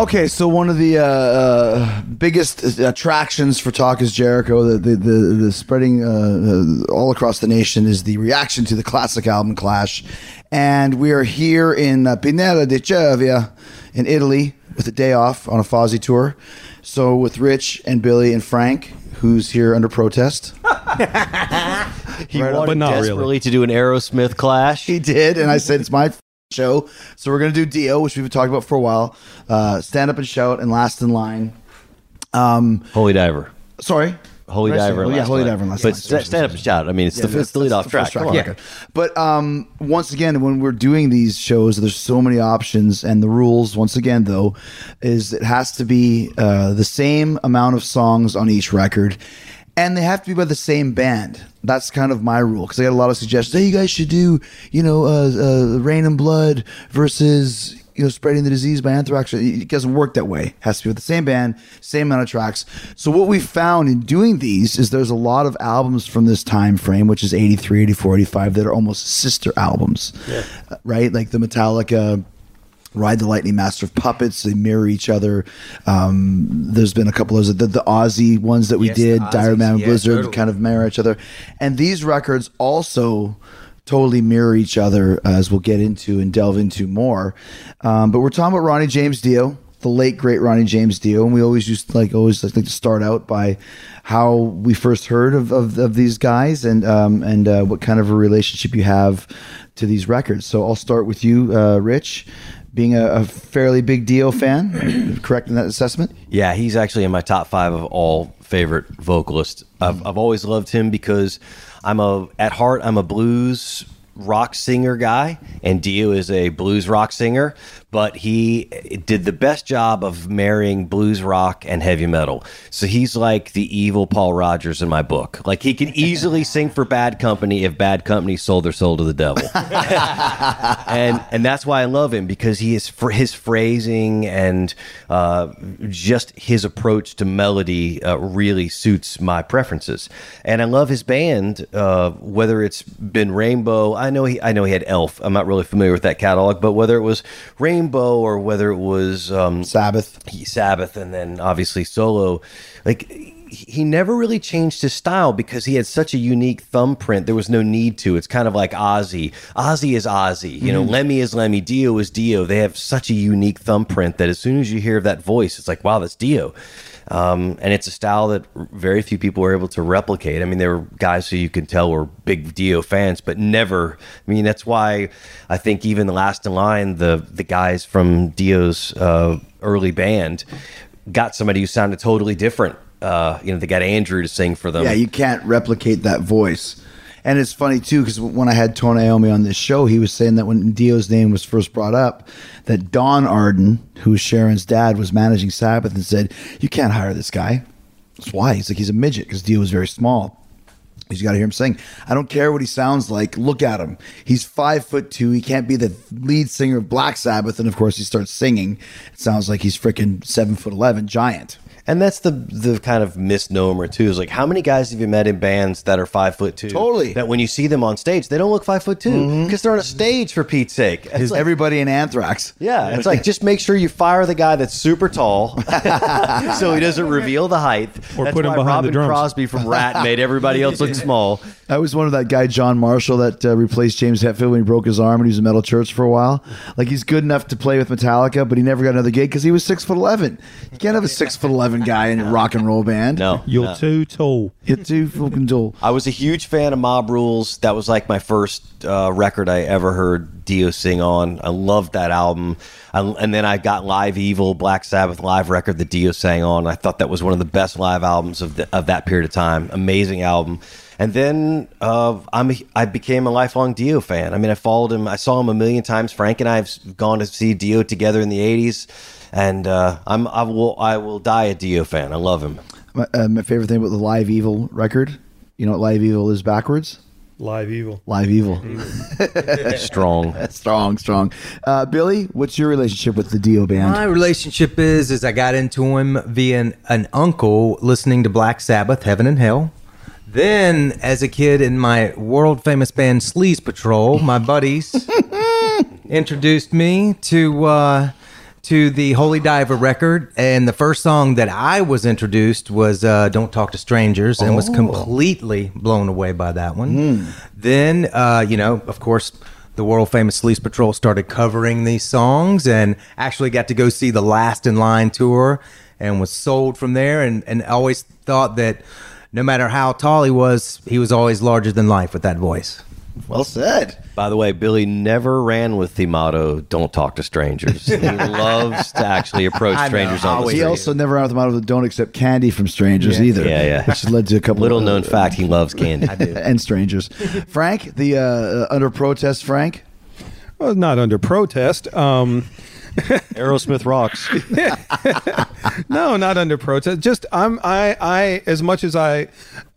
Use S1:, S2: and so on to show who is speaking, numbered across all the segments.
S1: Okay, so one of the uh, uh, biggest attractions for Talk is Jericho, the the, the, the spreading uh, uh, all across the nation, is the reaction to the classic album Clash, and we are here in uh, Pinarella di Cervia in Italy with a day off on a Fozzy tour. So with Rich and Billy and Frank, who's here under protest.
S2: He
S1: Right on.
S2: wanted
S1: But not
S2: desperately
S1: really.
S2: to do an Aerosmith clash.
S1: He did, and I said it's my f- show. So we're gonna do Dio, which we've been talking about for a while. Uh, stand up and shout, and last in line. Um,
S2: Holy Diver.
S1: Sorry.
S2: Holy
S1: did I say?
S2: Diver.
S1: Oh, yeah,
S2: Last
S1: Holy
S2: Line.
S1: Diver. and Last
S2: But
S1: Line.
S2: sta- stand up and shout. I mean, it's the, it's the lead off
S1: first
S2: track. Come
S1: Yeah,
S2: on.
S1: But um, once again, when we're doing these shows, there's so many options, and the rules, once again, though, is it has to be uh, the same amount of songs on each record, and they have to be by the same band. That's kind of my rule because I got a lot of suggestions. Hey, you guys should do, you know, uh, uh, Reign in Blood versus. You know, spreading the disease by anthrax. It doesn't work that way. It has to be with the same band, same amount of tracks. So what we found in doing these is there's a lot of albums from this time frame, which is 83, 84, 85, that are almost sister albums.
S3: Yeah.
S1: Uh, Right? Like the Metallica Ride the Lightning, Master of Puppets, they mirror each other. Um, there's been a couple of the, the Ozzy ones that we
S3: Yes,
S1: did, Dire Man
S3: yeah,
S1: Blizzard,
S3: totally.
S1: kind of mirror each other. And these records also totally mirror each other, as we'll get into and delve into more. Um, but we're talking about Ronnie James Dio, the late great Ronnie James Dio, and we always used to, like always like to start out by how we first heard of, of, of these guys and um, and uh, what kind of a relationship you have to these records. So I'll start with you, uh, Rich. Being a, a fairly big Dio fan, correct in that assessment?
S2: Yeah, he's actually in my top five of all favorite vocalists. I've, I've always loved him because I'm a at heart I'm a blues rock singer guy, and Dio is a blues rock singer. But he did the best job of marrying blues rock and heavy metal. So he's like the evil Paul Rodgers in my book. Like he can easily sing for Bad Company if Bad Company sold their soul to the devil and and that's why I love him because he is for his phrasing and uh, just his approach to melody uh, really suits my preferences. And I love his band, uh, whether it's been Rainbow. I know he I know he had Elf. I'm not really familiar with that catalog, but whether it was Rainbow or whether it was um,
S1: Sabbath,
S2: Sabbath, and then obviously solo, like he never really changed his style because he had such a unique thumbprint. There was no need to. It's kind of like Ozzy. Ozzy is Ozzy. You know,
S1: Mhm.
S2: Lemmy is Lemmy. Dio is Dio. They have such a unique thumbprint that as soon as you hear that voice, it's like, wow, that's Dio. Um, and it's a style that very few people were able to replicate. I mean, there were guys who you can tell were big Dio fans, but never. I mean, that's why I think even the last in line, the the guys from Dio's uh, early band got somebody who sounded totally different. Uh, you know, they got Andrew to sing for them.
S1: Yeah, you can't replicate that voice. And it's funny too because when I had Tony Iommi on this show, he was saying that when Dio's name was first brought up, that Don Arden, who was Sharon's dad, was managing Sabbath and said, "You can't hire this guy." That's why he's like he's a midget because Dio was very small. He's got to hear him sing. I don't care what he sounds like. Look at him. He's five foot two. He can't be the lead singer of Black Sabbath. And of course, he starts singing. It sounds like he's freaking seven foot eleven, giant.
S2: And that's the the kind of misnomer too. Is like how many guys have you met in bands that are five foot two?
S1: Totally.
S2: That when you see them on stage, they don't look five foot two because they're on a stage for Pete's sake. It's like-
S1: Everybody in Anthrax.
S2: yeah, it's like just make sure you fire the guy that's super tall, so he doesn't reveal the height.
S3: Or
S2: That's
S3: put him
S2: why
S3: behind the
S2: Robbin
S3: drums.
S2: Crosby from Ratt made everybody else look small.
S1: I was one of that guy John Marshall that uh, replaced James Hetfield when he broke his arm and he was in Metal Church for a while. Like he's good enough to play with Metallica, but he never got another gig because he was six foot eleven. You can't have a six foot eleven guy in a rock and roll band.
S2: No,
S3: You're
S2: no.
S3: too tall.
S1: you're too fucking tall.
S2: I was a huge fan of Mob Rules. That was like my first uh, record I ever heard Dio sing on. I loved that album. I, and then I got Live Evil, Black Sabbath live record that Dio sang on. I thought that was one of the best live albums of, the, of that period of time. Amazing album. And then uh, I'm a, I became a lifelong Dio fan. I mean, I followed him. I saw him a million times. Frank and I have gone to see Dio together in the '80s, and uh, I'm I will I will die a Dio fan. I love him.
S1: My, uh, my favorite thing about the Live Evil record. You know what Live Evil is backwards?
S3: Live evil.
S1: Live Evil.
S2: Strong.
S1: strong, strong. Uh, Billy, what's your relationship with the Dio band?
S4: My relationship is is I got into him via an, an uncle listening to Black Sabbath, Heaven and Hell. Then, as a kid in my world famous band Sleaze Patrol, my buddies introduced me to uh, to the Holy Diver record, and the first song that I was introduced was uh, "Don't Talk to Strangers," and was completely blown away by that one. Then, uh, you know, of course. The world famous Sleaze Patrol started covering these songs and actually got to go see the Last in Line tour and was sold from there and, and always thought that no matter how tall he was, he was always larger than life with that voice.
S1: Well said.
S2: By the way, Billy never ran with the motto "Don't talk to strangers." He loves to actually approach
S4: I know,
S2: strangers on the
S4: always.
S1: He also never out of the motto of don't accept candy from strangers
S4: Yeah.
S1: either.
S2: Yeah, yeah.
S1: Which led to a couple
S2: Little
S1: of,
S2: known fact: he loves candy.
S1: and strangers. Frank, the uh, uh, under protest Frank.
S3: Well, not under protest. Um,
S2: Aerosmith rocks.
S3: no, not under protest. Just I'm I I as much as I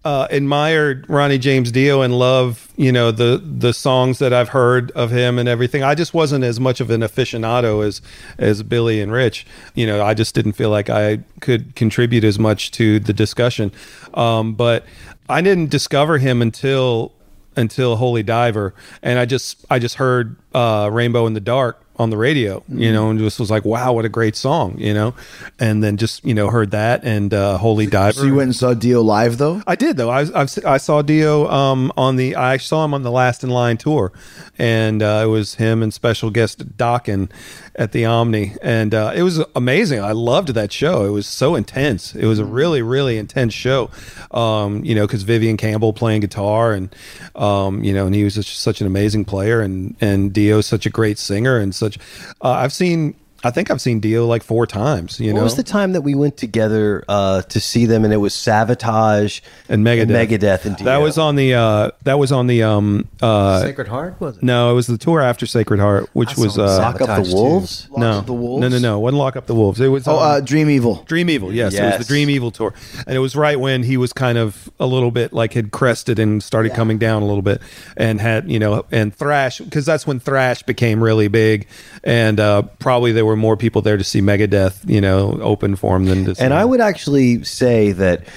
S3: uh, admired Ronnie James Dio and love you know the the songs that I've heard of him and everything. I just wasn't as much of an aficionado as as Billy and Rich. You know, I just didn't feel like I could contribute as much to the discussion. Um, but I didn't discover him until until Holy Diver, and I just I just heard uh, Rainbow in the Dark on the radio, you know, and just was like, wow, what a great song, you know, and then just you know heard that and uh, Holy Diver.
S1: So you went and saw Dio live though.
S3: I did though. I I've, I saw Dio um, on the I saw him on the Last in Line tour, and uh, it was him and special guest Dokken at the Omni, and uh, it was amazing. I loved that show. It was so intense. It was a really really intense show, um, you know, because Vivian Campbell playing guitar, and um, you know, and he was just such an amazing player, and and Dio's such a great singer, and such. Uh, I've seen. I think I've seen Dio like four times. You
S2: What
S3: know,
S2: was the time that we went together uh, to see them, and it was Savatage
S3: and Megadeth.
S2: Megadeth, and Dio.
S3: that was on the. Uh, that was on the. Um, uh,
S4: Sacred Heart was it?
S3: No, it was the tour after Sacred Heart, which
S4: I
S3: was uh,
S2: Lock Up the. Wolves.
S1: Lock
S3: no,
S1: the Wolves?
S3: no, no, no. It wasn't Lock Up the Wolves. It was
S1: Oh,
S3: um,
S1: uh, Dream Evil.
S3: Dream Evil. Yes, it was the Dream Evil tour, and it was right when he was kind of a little bit like had crested and started coming down a little bit, and had you know, and thrash because that's when thrash became really big, and uh, probably there were more people there to see Megadeth, you know, open for him than to. See
S2: And I would actually say that,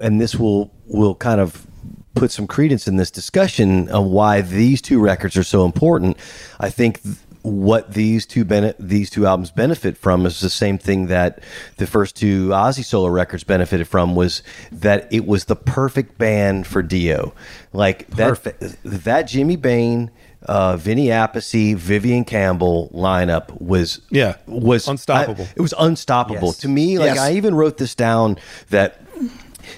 S2: and this will will kind of put some credence in this discussion of why these two records are so important. I think th- what these two bene- these two albums benefit from is the same thing that the first two Ozzy solo records benefited from was that it was the perfect band for Dio. Like that that Jimmy Bain uh, Vinny Appice, Vivian Campbell lineup was
S3: Yeah.
S2: was
S3: Unstoppable.
S2: I- it was unstoppable
S4: Yes.
S2: to me. Like
S1: Yes.
S2: I even wrote this down that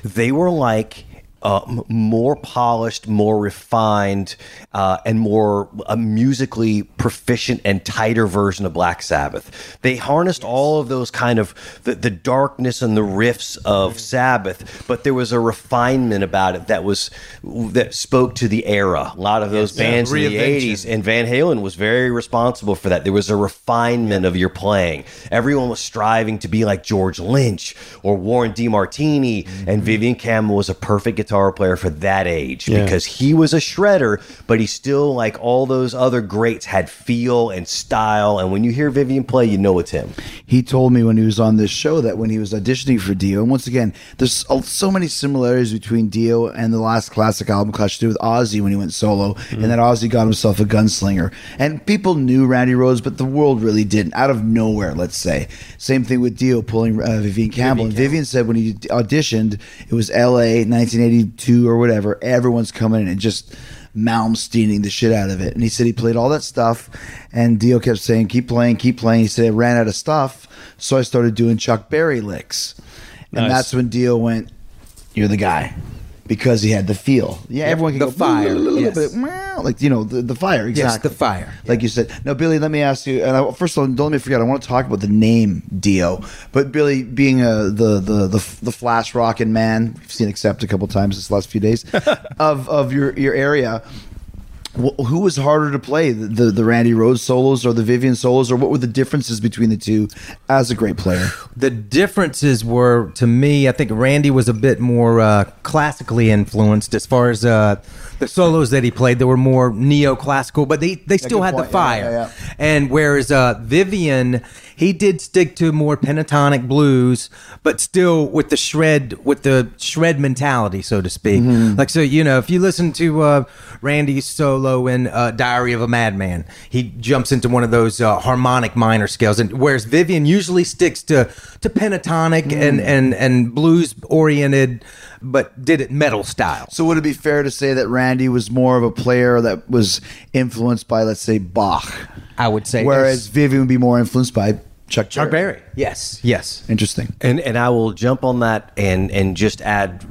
S2: they were like uh, more polished, more refined, uh, and more uh, musically proficient and tighter version of Black Sabbath. They harnessed all of those kind of the, the darkness and the riffs of Sabbath, but there was a refinement about it that was that spoke to the era. A lot of those bands in the '80s, and Van Halen was very responsible for that. There was a refinement of your playing. Everyone was striving to be like George Lynch or Warren DeMartini, and Vivian Campbell was a perfect guitar guitar player for that age
S3: Yeah.
S2: because he was a shredder, but he still like all those other greats had feel and style. And when you hear Vivian play, you know it's him.
S1: he told me when he was on this show that when he was auditioning for Dio, and once again, there's so- many similarities between Dio and the last classic album Clash to do with Ozzy when he went solo,
S3: Mm-hmm.
S1: and that Ozzy got himself a gunslinger. And people knew Randy Rhoads, but the world really didn't. Out of nowhere, let's say. Same thing with Dio pulling uh, Vivian Campbell. and Vivian said when he auditioned, it was L.A. 1982 or whatever. Everyone's coming in and just. Malmsteening the shit out of it. And he said he played all that stuff. And Dio kept saying, keep playing, keep playing. He said, I ran out of stuff. So I started doing Chuck Berry licks. And
S3: Nice.
S1: that's when Dio went, You're the guy. Because he had the feel. Yeah, everyone can
S4: the
S1: go
S4: fire, yes.
S1: but meow, like you know the, the fire exactly.
S4: the fire.
S1: Like you said. Now, Billy, let me ask you. And I, first of all, don't let me forget. I want to talk about the name Dio. But Billy, being a the the the, the flash rocking man, we've seen Accept a couple times this last few days of of your your area. Wh- Who was harder to play, the, the the Randy Rhoads solos or the Vivian solos, or what were the differences between the two as a great player?
S4: The differences were, to me, I think Randy was a bit more uh, classically influenced as far as uh, the solos that he played. They were more neoclassical, but they, they still had the
S1: point. Yeah,
S4: fire.
S1: yeah, yeah.
S4: And whereas uh, Vivian, he did stick to more pentatonic blues, but still with the shred, with the shred mentality, so to speak.
S1: Mm-hmm.
S4: Like so, you know, if you listen to uh, Randy's solo in uh, "Diary of a Madman," he jumps into one of those uh, harmonic minor scales, and whereas Vivian usually sticks to to pentatonic
S1: Mm.
S4: and and and blues oriented, but did it metal style.
S1: So would it be fair to say that Randy was more of a player that was influenced by, let's say, Bach?
S4: I would say,
S1: Whereas Vivian would be more influenced by Chuck,
S4: Chuck Berry. Yes, yes.
S1: Interesting.
S2: And and I will jump on that and and just add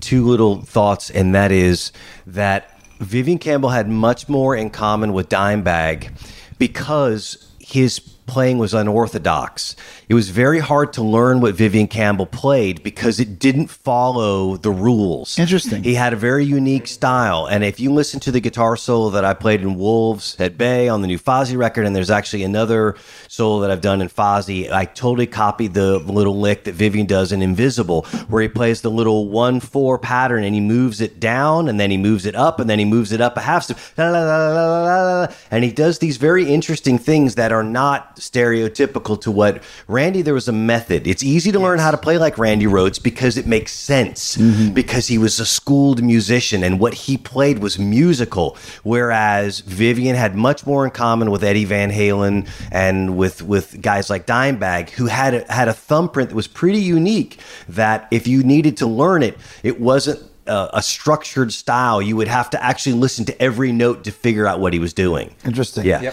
S2: two little thoughts, and that is that Vivian Campbell had much more in common with Dimebag because his playing was unorthodox. It was very hard to learn what Vivian Campbell played because it didn't follow the rules.
S1: Interesting.
S2: He had a very unique style. And if you listen to the guitar solo that I played in Wolves at Bay on the new Fozzy record, and there's actually another solo that I've done in Fozzy, I totally copied the little lick that Vivian does in Invisible, where he plays the little 1 4 pattern and he moves it down and then he moves it up and then he moves it up a half step. And he does these very interesting things that are not stereotypical to what Randy, there was a method. It's easy to learn how to play like Randy Rhoads because it makes sense mm-hmm. because he was a schooled musician and what he played was musical. Whereas Vivian had much more in common with Eddie Van Halen and with, with guys like Dimebag who had a, had a thumbprint that was pretty unique that if you needed to learn it, it wasn't a, a structured style. You would have to actually listen to every note to figure out what he was doing.
S1: Interesting.
S2: Yeah.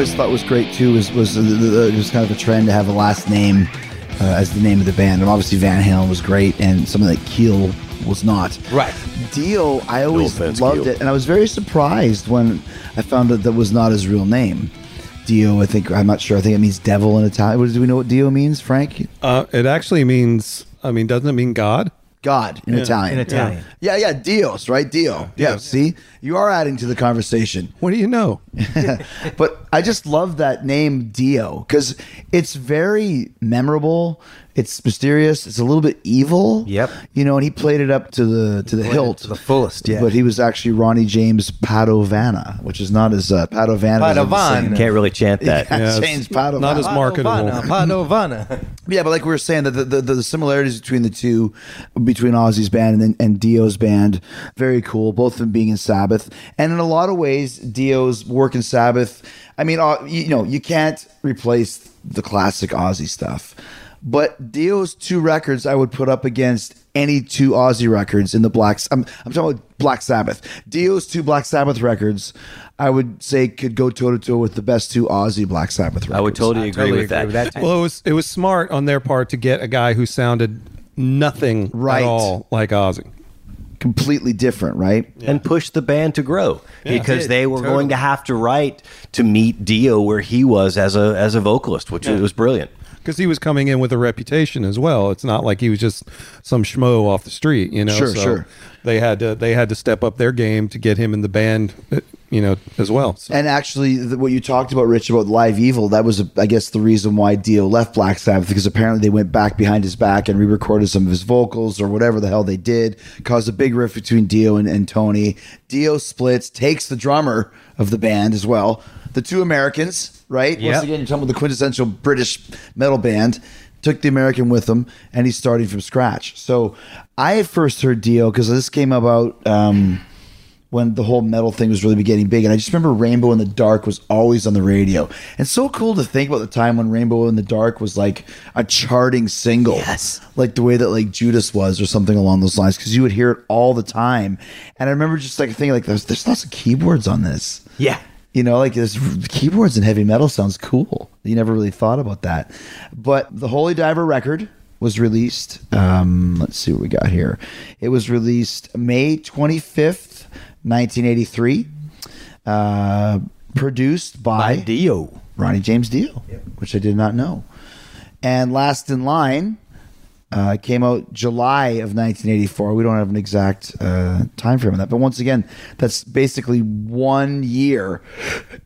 S1: Always thought was great too was was the, the, the, it was kind of a trend to have a last name uh, as the name of the band, and obviously Van Halen was great, and something like Keel was not.
S4: Right.
S1: Dio, I always
S2: offense,
S1: loved
S2: Keel.
S1: it, and I was very surprised when I found out that was not his real name. Dio, I think I'm not sure. I think it means devil in Italian. What, do we know what Dio means, Frank?
S3: Uh, it actually means. I mean, doesn't it mean God?
S1: God in Italian.
S4: In Italian.
S1: Yeah, yeah, Dios, right? Dio. Yeah, see, you are adding to the conversation.
S3: What do you know?
S1: but I just love that name Dio because it's very memorable. It's mysterious. It's a little bit evil.
S4: Yep.
S1: You know, and he played it up to the to the hilt
S4: to the fullest, yeah.
S1: But he was actually Ronnie James Padavona, which is not as uh, Padavona. doesn't
S4: Padovan.
S2: Can't really chant that.
S1: Yeah,
S3: Yeah,
S1: James
S3: it's
S1: Padavona.
S3: not as marketable.
S4: Padavona, Padavona.
S1: Yeah, but like we were saying, that the, the, the similarities between the two, between Ozzy's band and, and Dio's band, very cool. Both of them being in Sabbath, and in a lot of ways, Dio's work in Sabbath. I mean, uh, you, you know, you can't replace the classic Ozzy stuff, but Dio's two records I would put up against any two Ozzy records in the Blacks. I'm, I'm talking about Black Sabbath. Dio's two Black Sabbath records, I would say, could go toe to toe with the best two Ozzy Black Sabbath records.
S2: I would totally agree,
S4: totally
S2: with,
S4: agree
S2: that.
S4: with that.
S3: Well, it was it was smart on their part to get a guy who sounded nothing
S1: Right.
S3: at all like Ozzy.
S1: completely different, right?
S2: and push the band to grow because they were
S4: totally.
S2: going to have to write to meet Dio where he was as a as a vocalist, which was brilliant.
S3: Because he was coming in with a reputation as well. It's not like he was just some schmo off the street, you know.
S1: Sure, sure.
S3: They had to they had to step up their game to get him in the band, uh, you know, as well. So,
S1: And actually, the, what you talked about, Rich, about Live Evil, that was, I guess, the reason why Dio left Black Sabbath because apparently they went back behind his back and re-recorded some of his vocals or whatever the hell they did, caused a big rift between Dio and, and Tony. Dio splits, takes the drummer of the band as well. The two Americans, right? Once again, you're talking about the quintessential British metal band. Took the American with him, and he's starting from scratch. So I first heard Dio because this came about. Um, when the whole metal thing was really getting big. And I just remember Rainbow in the Dark was always on the radio. And so cool to think about the time when Rainbow in the Dark was like a charting single.
S2: Yes.
S1: Like the way that like Judas was or something along those lines. Cause you would hear it all the time. And I remember just like thinking like there's, there's lots of keyboards on this.
S4: Yeah.
S1: You know, like this keyboards and heavy metal sounds cool. You never really thought about that. But the Holy Diver record was released. Um, let's see what we got here. It was released May 25th, 1983. Uh, produced by,
S4: By Dio.
S1: Ronnie James Dio, which I did not know. And Last in Line uh, came out July of 1984. We don't have an exact uh, time frame on that, but once again, that's basically one year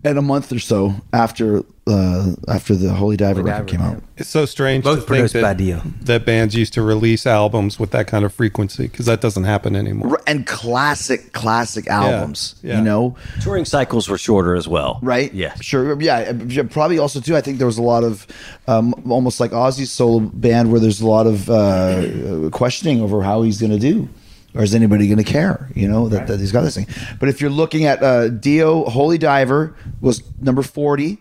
S1: and a month or so after uh, after the Holy Diver
S4: Holy
S1: record
S4: Diver,
S1: came
S4: yeah.
S1: out.
S3: it's so strange
S4: Both
S3: to think that,
S4: by Dio.
S3: that bands used to release albums with that kind of frequency because that doesn't happen anymore.
S1: And classic, classic albums,
S3: yeah.
S1: you know,
S2: Touring cycles were shorter as well,
S1: right?
S2: Yes.
S1: sure. Yeah, yeah, probably also too. I think there was a lot of um, almost like Ozzy's solo band where there's a lot of uh, questioning over how he's going to do. Or is anybody going to care? You know that, that he's got this thing. But if you're looking at uh, Dio, Holy Diver was number forty,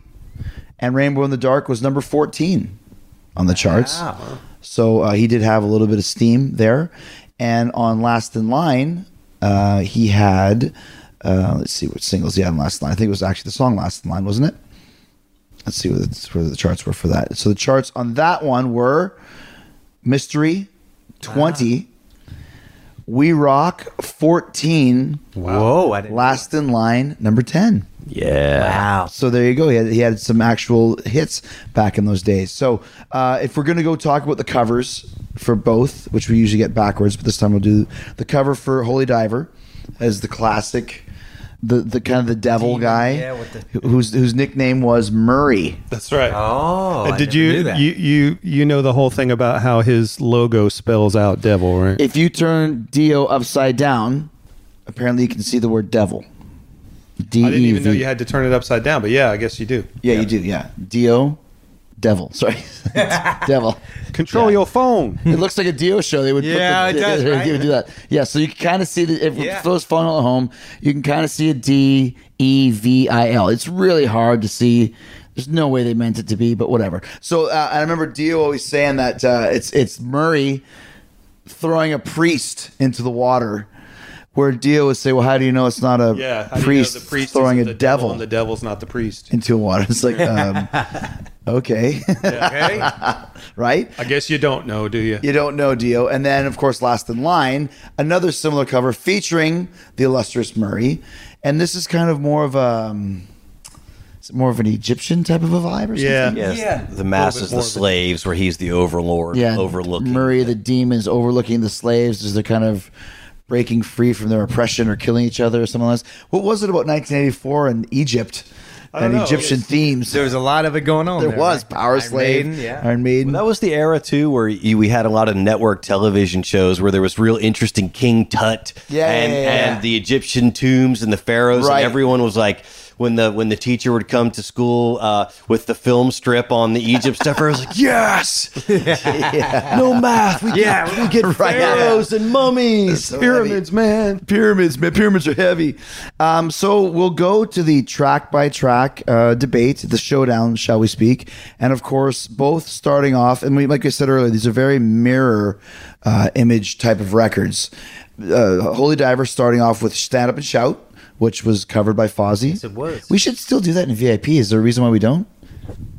S1: and Rainbow in the Dark was number fourteen on the charts. Wow. So uh, he did have a little bit of steam there. And on Last in Line, uh, he had uh, let's see what singles he had on Last in Line. I think it was actually the song Last in Line, wasn't it? Let's see what the, where the charts were for that. So the charts on that one were Mystery, 20, We Rock, 14,
S4: Whoa.
S1: Last in Line, number 10.
S2: Yeah.
S4: Wow.
S1: So there you go. He had, he had some actual hits back in those days. So uh, if we're going to go talk about the covers for both, which we usually get backwards, but this time we'll do the cover for Holy Diver as the classic, the the kind of the devil guy,
S4: yeah, with the-
S1: who- whose whose nickname was Murray.
S3: That's right.
S4: Oh.
S3: And did
S4: never
S3: you,
S4: knew that.
S3: you you you know the whole thing about how his logo spells out devil, right?
S1: If you turn Dio upside down, apparently you can see the word devil. D
S3: I didn't even know
S1: V.
S3: you had to turn it upside down, but yeah, I guess you do.
S1: Yeah, you do. Yeah, Dio, devil. Sorry, devil.
S3: Control your phone.
S1: It looks like a Dio show. They would
S4: Yeah,
S1: put
S4: it does,
S1: they would
S4: right?
S1: do that. Yeah, so you can kind of see the if
S4: Yeah.
S1: for those following at home, you can kind of see a D E V I L. It's really hard to see. There's no way they meant it to be, but whatever. So uh, I remember Dio always saying that uh, it's it's Murray throwing a priest into the water. Where Dio would say, "Well, how do you know it's not a
S3: Yeah, how do you know
S1: priest,
S3: the priest
S1: throwing a
S3: the
S1: devil,
S3: and the devil's not the priest.
S1: into water?" It's like, um, okay,
S4: Okay.
S1: right?
S3: I guess you don't know, do you?
S1: You don't know Dio. And then, of course, Last in Line, another similar cover featuring the illustrious Murray. And this is kind of more of a. Um, is more of an Egyptian type of a vibe or something?
S3: Yeah.
S2: Yes,
S4: Yeah.
S2: the masses,
S3: more
S2: the slaves, where he's the overlord,
S1: Yeah.
S2: overlooking.
S1: Murray, the demons overlooking the slaves as they're kind of breaking free from their oppression or killing each other or something else. What was it about 1984 and Egypt and
S3: know.
S1: Egyptian
S3: It's-
S1: themes?
S4: There was a lot of it going on.
S1: There
S4: there,
S1: was
S4: right?
S1: Power
S4: Iron
S1: Slave,
S4: Maiden, yeah.
S1: Iron Maiden.
S2: Well, that was the era too, where you, we had a lot of network television shows where there was real interesting King Tut
S1: Yeah,
S2: and,
S1: yeah, yeah, yeah.
S2: and the Egyptian tombs and the pharaohs,
S1: Right.
S2: and everyone was like when the when the teacher would come to school uh, with the film strip on the Egypt stuff. I was like, yes, no math. We
S4: Yeah,
S2: get, we get
S1: right.
S2: pharaohs and mummies.
S3: Pyramids, man.
S1: Pyramids, man, pyramids are heavy. Um, so we'll go to the track by track uh, debate, the showdown, shall we speak? And of course, both starting off, and we, like I said earlier, these are very mirror uh, image type of records. Uh, Holy Diver starting off with "Stand Up and Shout," which was covered by Fozzy. Yes,
S4: it was.
S1: We should still do that in VIP. Is there a reason why we don't?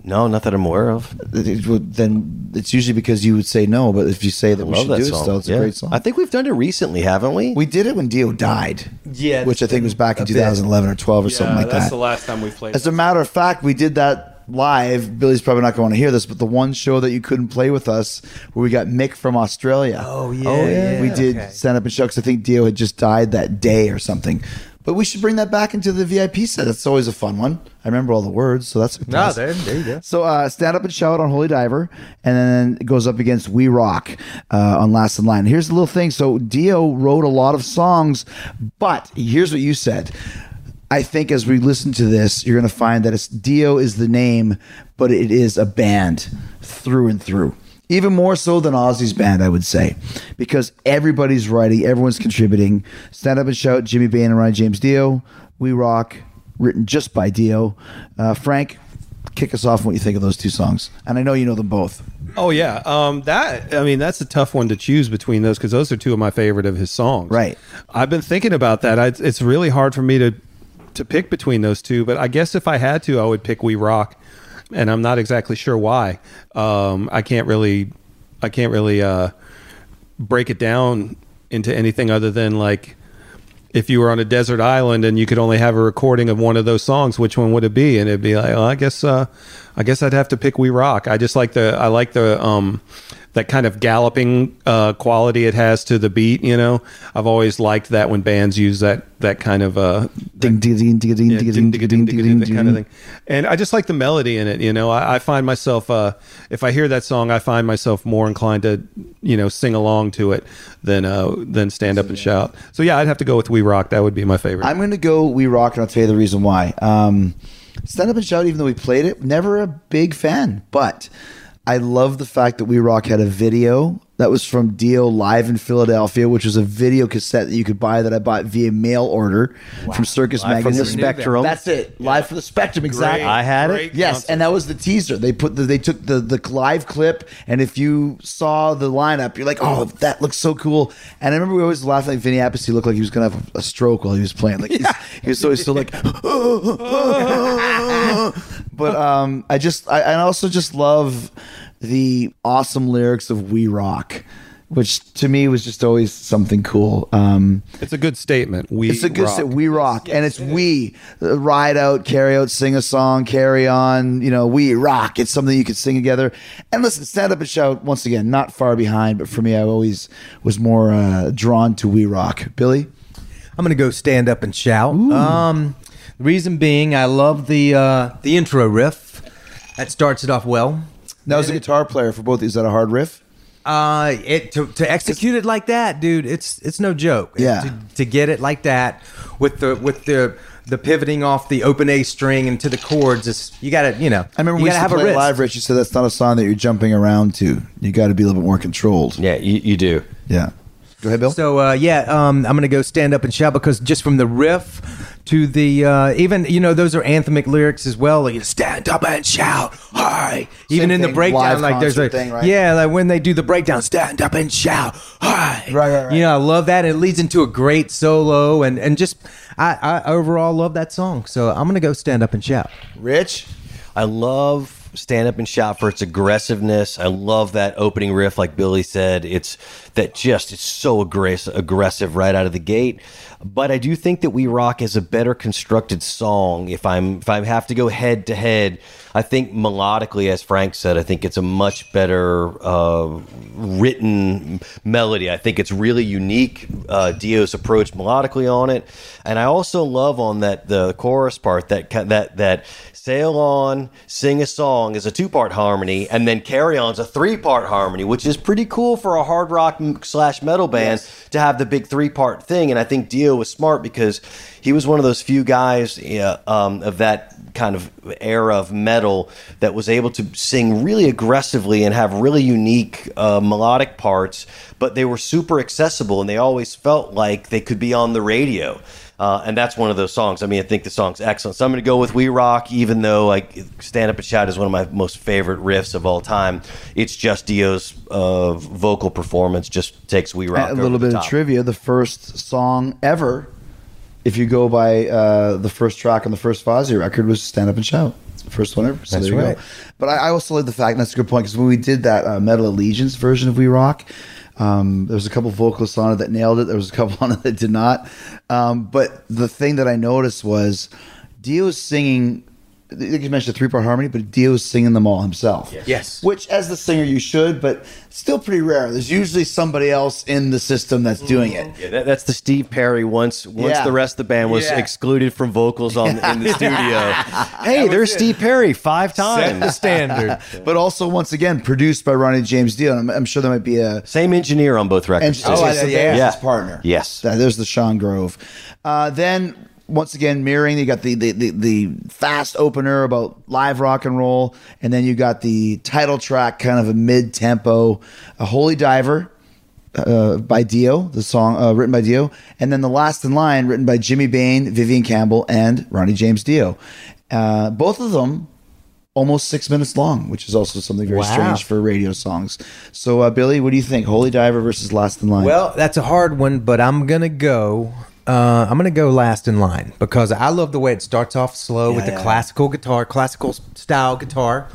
S2: No, not that I'm aware of.
S1: It would- then it's usually because you would say no. But if you say that we should
S2: that
S1: do
S2: song.
S1: it still, it's
S2: Yeah.
S1: a great song.
S2: I think we've done it recently, haven't we?
S1: we did it when Dio died.
S4: Yeah,
S1: which I think was back in
S4: a bit.
S1: 2011 or 12 or something like
S3: that's
S1: that.
S3: That's the last time we played.
S1: As a matter of fact, we did that live. Billy's probably not going to hear this, but the one show that you couldn't play with us, where we got Mick from Australia.
S4: Oh, oh yeah, oh, yeah,
S1: we did
S4: okay.
S1: stand up and show 'cause I think Dio had just died that day or something. But we should bring that back into the VIP set. That's always a fun one. I remember all the words, so that's a
S4: No, there, there you go.
S1: So uh, stand up and shout on Holy Diver, and then it goes up against We Rock uh, on Last in Line. Here's the little thing. So Dio wrote a lot of songs, but here's what you said. I think as we listen to this, you're going to find that it's Dio is the name, but it is a band through and through. Even more so than Ozzy's band, I would say, because everybody's writing, everyone's contributing. Stand up and shout, Jimmy Bain and Ryan James Dio. We Rock, written just by Dio. Uh, Frank, kick us off what you think of those two songs. And I know you know them both.
S3: Oh yeah, um, that I mean that's a tough one to choose between those because those are two of my favorite of his songs.
S1: Right.
S3: I've been thinking about that. I, it's really hard for me to to pick between those two, but I guess if I had to, I would pick "We Rock," and I'm not exactly sure why. Um, I can't really, I can't really uh, break it down into anything other than like if you were on a desert island and you could only have a recording of one of those songs, which one would it be? And it'd be like, well, I guess, uh, I guess I'd have to pick "We Rock." I just like the, I like the, um, that kind of galloping uh, quality it has to the beat. You know, I've always liked that when bands use that that kind of uh,
S1: Ding, ding, ding, ding, ding, ding,
S3: ding,
S1: ding,
S3: ding,
S1: ding,
S3: ding,
S1: ding,
S3: that kind of thing. And I just like the melody in it. You know, I, I find myself, uh, if I hear that song, I find myself more inclined to, you know, sing along to it than uh, than stand up and shout. So yeah, I'd have to go with "We Rock." That would be my favorite.
S1: I'm going to go We Rock, and I'll tell you the reason why. Um, Stand Up and Shout, even though we played it, never a big fan. But I love the fact that We Rock had a video that was from Dio live in Philadelphia, which was a video cassette that you could buy that I bought via mail order from Circus
S2: Live from the
S1: Magazine.
S2: Spectrum.
S1: That's it. Live for the Spectrum, exactly.
S2: I had it.
S3: Great
S1: Yes,
S3: concert.
S1: and that was the teaser. They put the they took the the live clip, and if you saw the lineup, you're like, oh, that looks so cool. And I remember we always laughed like Vinny Appice looked like he was gonna have a stroke while he was playing. Like he's, he was always still like, but um, I just I, I also just love the awesome lyrics of We Rock. Which to me was just always something cool. Um,
S3: it's a good statement. We
S1: it's a good
S3: rock.
S1: sta- we rock, and it's we Uh, ride out, carry out, sing a song, carry on. You know, we rock. It's something you could sing together. And listen, stand up and shout. Once again, not far behind, but for me, I always was more uh, drawn to we rock. Billy,
S4: I'm gonna go stand up and shout. Um, the reason being, I love the uh, the intro riff. That starts it off well.
S1: Now as a guitar player for both, is that a hard riff?
S4: Uh, it to, to execute it like that, dude. It's it's no joke.
S1: Yeah.
S4: To, to get it like that with the with the the pivoting off the open A string into the chords is you gotta you know
S1: I remember
S4: you
S1: we
S4: gotta
S1: used to
S4: have a
S1: play it
S4: wrist.
S1: live. Rich, you said that's not a song that you're jumping around to. You got to be a little bit more controlled.
S2: Yeah, you, you do.
S1: Yeah. Go ahead, Bill.
S4: So uh, yeah, um, I'm gonna go stand up and shout because just from the riff to the uh, even you know those are anthemic lyrics as well. Like stand up and shout, hi. Even in the
S1: thing,
S4: breakdown,
S1: live
S4: like there's a
S1: concert thing, right?
S4: yeah, like when they do the breakdown, stand up and shout, hi.
S1: Right, right, right.
S4: You know, I love that. It leads into a great solo and and just I, I overall love that song. So I'm gonna go stand up and shout.
S1: Rich.
S2: I love stand up and shout for its aggressiveness. I love that opening riff, like Billy said. It's that just is so aggressive, aggressive right out of the gate. But I do think that We Rock is a better constructed song. If I'm if I have to go head to head, I think melodically, as Frank said, I think it's a much better uh, written melody. I think it's really unique. Uh, Dio's approach melodically on it, and I also love on that the chorus part that that that sail on, sing a song is a two part harmony, and then Carry On's a three part harmony, which is pretty cool for a hard rock slash metal band to have the big three part thing. And I think Dio was smart because he was one of those few guys um, of that kind of era of metal that was able to sing really aggressively and have really unique uh, melodic parts, but they were super accessible and they always felt like they could be on the radio. Uh, and that's one of those songs. I mean, I think the song's excellent. So I'm going to go with We Rock, even though like Stand Up and Shout is one of my most favorite riffs of all time. It's just Dio's uh, vocal performance just takes We Rock.
S1: a
S2: over
S1: little
S2: the
S1: bit of trivia: the first song ever, if you go by uh, the first track on the first Fozzy record, was "Stand Up and Shout." First one ever. So
S4: That's
S1: there you
S4: right.
S1: go. But I, I also like the fact and that's a good point because when we did that uh, Metal Allegiance version of We Rock. Um, there was a couple vocalists on it that nailed it. There was a couple on it that did not. Um, but the thing that I noticed was Dio was singing. Like you mentioned, a three-part harmony, but Dio was singing them all himself.
S4: Yes.
S1: Which, as the singer, you should, but still pretty rare. There's usually somebody else in the system that's doing it.
S2: Yeah, that, that's the Steve Perry. Once once
S1: Yeah.
S2: the rest of the band was
S4: Yeah.
S2: excluded from vocals on in the studio. hey, there's Steve Perry five
S4: Set the standard.
S1: But also, once again, produced by Ronnie James Dio. And I'm, I'm sure there might be a.
S2: Same engineer on both
S1: And
S2: records.
S1: oh,
S2: too.
S1: yeah,
S2: Yeah.
S1: his partner.
S2: Yes.
S1: There's the Sean Grove. Uh, then, once again, mirroring, you got the, the, the, the fast opener about live rock and roll. And then you got the title track, kind of a mid tempo, a Holy Diver. Uh, by Dio, the song uh, written by Dio, and then the last in line written by Jimmy Bain, Vivian Campbell, and Ronnie James Dio. Uh, both of them almost six minutes long, which is also something very
S4: Wow.
S1: strange for radio songs. So, uh, Billy, what do you think? Holy Diver versus Last in Line?
S4: Well, that's a hard one, but I'm gonna go. Uh, I'm gonna go last in line because I love the way it starts off slow with the
S1: yeah.
S4: classical guitar, classical style guitar.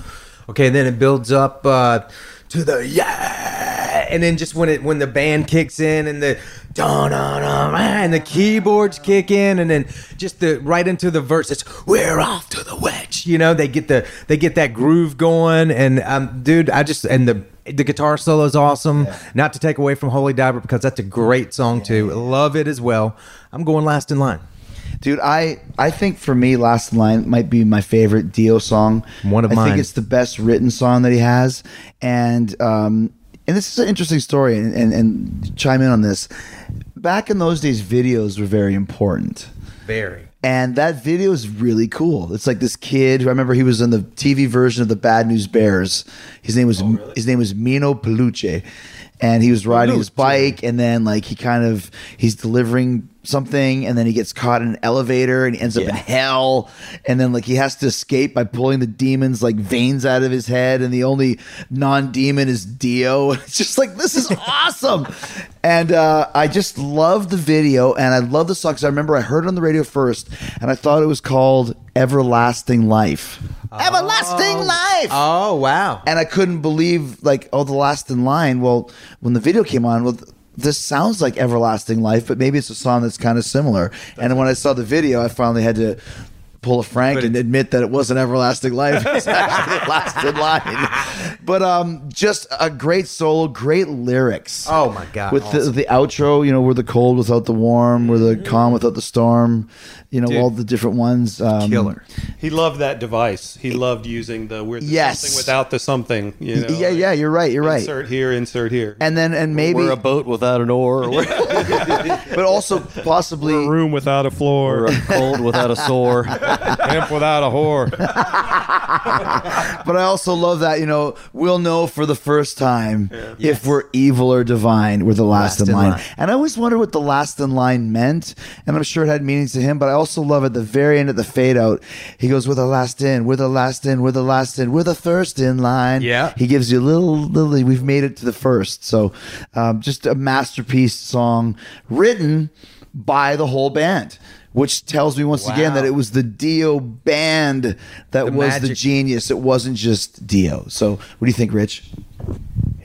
S4: Okay, and then it builds up uh, to the yeah, and then just when it when the band kicks in and the da da da and the keyboards kick in, and then just the right into the verse. It's we're off to the wedge. You know, they get the they get that groove going, and um, dude, I just and the the guitar solo is awesome. Not to take away from Holy Diver because that's a great song too. Love it as well. I'm going last in line.
S1: Dude, I I think for me, Last Line might be my favorite Dio song.
S4: One of mine.
S1: I
S4: mine.
S1: think it's the best written song that he has, and um, and this is an interesting story, and, and and chime in on this. Back in those days, videos were very important.
S4: Very.
S1: And that video is really cool. It's like this kid. who I remember he was in the TV version of the Bad News Bears. His name was his name was Meeno Peluce, and he was riding his bike. And then like he kind of he's delivering something, and then he gets caught in an elevator, and he ends up in hell. And then like he has to escape by pulling the demons like veins out of his head, and the only non-demon is Dio. It's just like this is awesome. And uh, I just love the video, and I love the song because I remember I heard it on the radio first, and I thought it was called "Everlasting Life." Everlasting Life.
S4: Oh wow.
S1: and I couldn't believe like, oh, the last in line. Well, when the video came on, well. Th- This sounds like Everlasting Life, but maybe it's a song that's kind of similar. and when I saw the video, I finally had to pull a Frank and admit that it wasn't Everlasting Life. It's actually Last in Line. But um, just a great solo, great lyrics.
S4: Oh, my God,
S1: With the,
S4: awesome.
S1: the outro, you know, we're the cold without the warm, we're the calm without the storm. You know,
S3: Dude.
S1: all the different ones. Um,
S4: Killer.
S3: He loved that device. He loved using the we're the
S1: Yes.
S3: something without the something. You know,
S1: yeah, yeah, you're right. You're right.
S3: Insert here, insert here.
S1: And then, and maybe,
S2: We're a boat without an oar. Or
S1: but also possibly
S3: a room without a floor,
S2: a cold without a sore.
S3: Camp without a whore.
S1: But I also love that, you know, we'll know for the first time if we're evil or divine. We're the last,
S4: Last
S1: in,
S4: in
S1: line.
S4: line.
S1: And I always wondered what the last in line meant. And I'm sure it had meanings to him, but I also love at the very end of the fade out, he goes, We're the last in, we're the last in, we're the last in, we're the first in line.
S4: Yeah.
S1: He gives you a little, little, we've made it to the first. So um, just a masterpiece song written by the whole band. Which tells me once again that it was the Dio band that
S4: The
S1: was the genius. It wasn't just Dio. So, what do you think, Rich?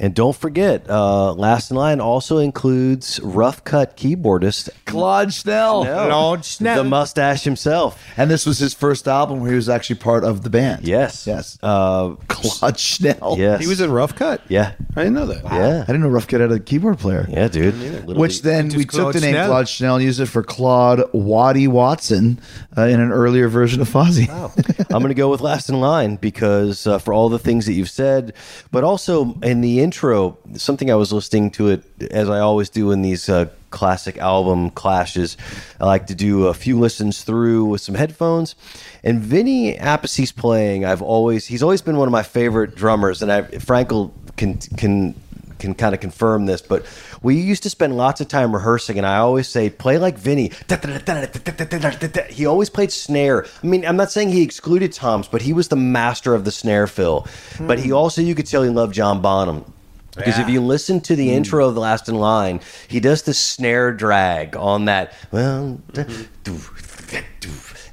S2: And don't forget, uh, Last in Line also includes Rough Cutt keyboardist
S1: Claude Schnell.
S4: Claude Schnell.
S2: the mustache himself.
S1: And this was his first album where he was actually part of the band.
S2: Yes.
S1: Yes.
S2: Uh,
S1: Claude Schnell.
S2: yes.
S3: He was in Rough Cutt.
S2: Yeah.
S3: I didn't know that.
S2: Yeah.
S1: I didn't know Rough Cutt had a keyboard player.
S2: Yeah, dude.
S1: Which then
S4: Just
S1: we took the name
S4: Schnell.
S1: Claude Schnell and used it for Claude Waddy Watson uh, in an earlier version of Fozzy.
S2: I'm going to go with Last in Line because uh, for all the things that you've said, but also in the intro, something I was listening to it as I always do in these uh, classic album clashes. I like to do a few listens through with some headphones. And Vinny Appice's playing, I've always he's always been one of my favorite drummers, and I Frankel can can can kind of confirm this, but we used to spend lots of time rehearsing, and I always say, play like Vinny. He always played snare. I mean, I'm not saying he excluded toms, but he was the master of the snare fill. But he also, you could tell he loved John Bonham. Because if you listen to the hmm. intro of The Last in Line, he does the snare drag on that. Well, mm-hmm.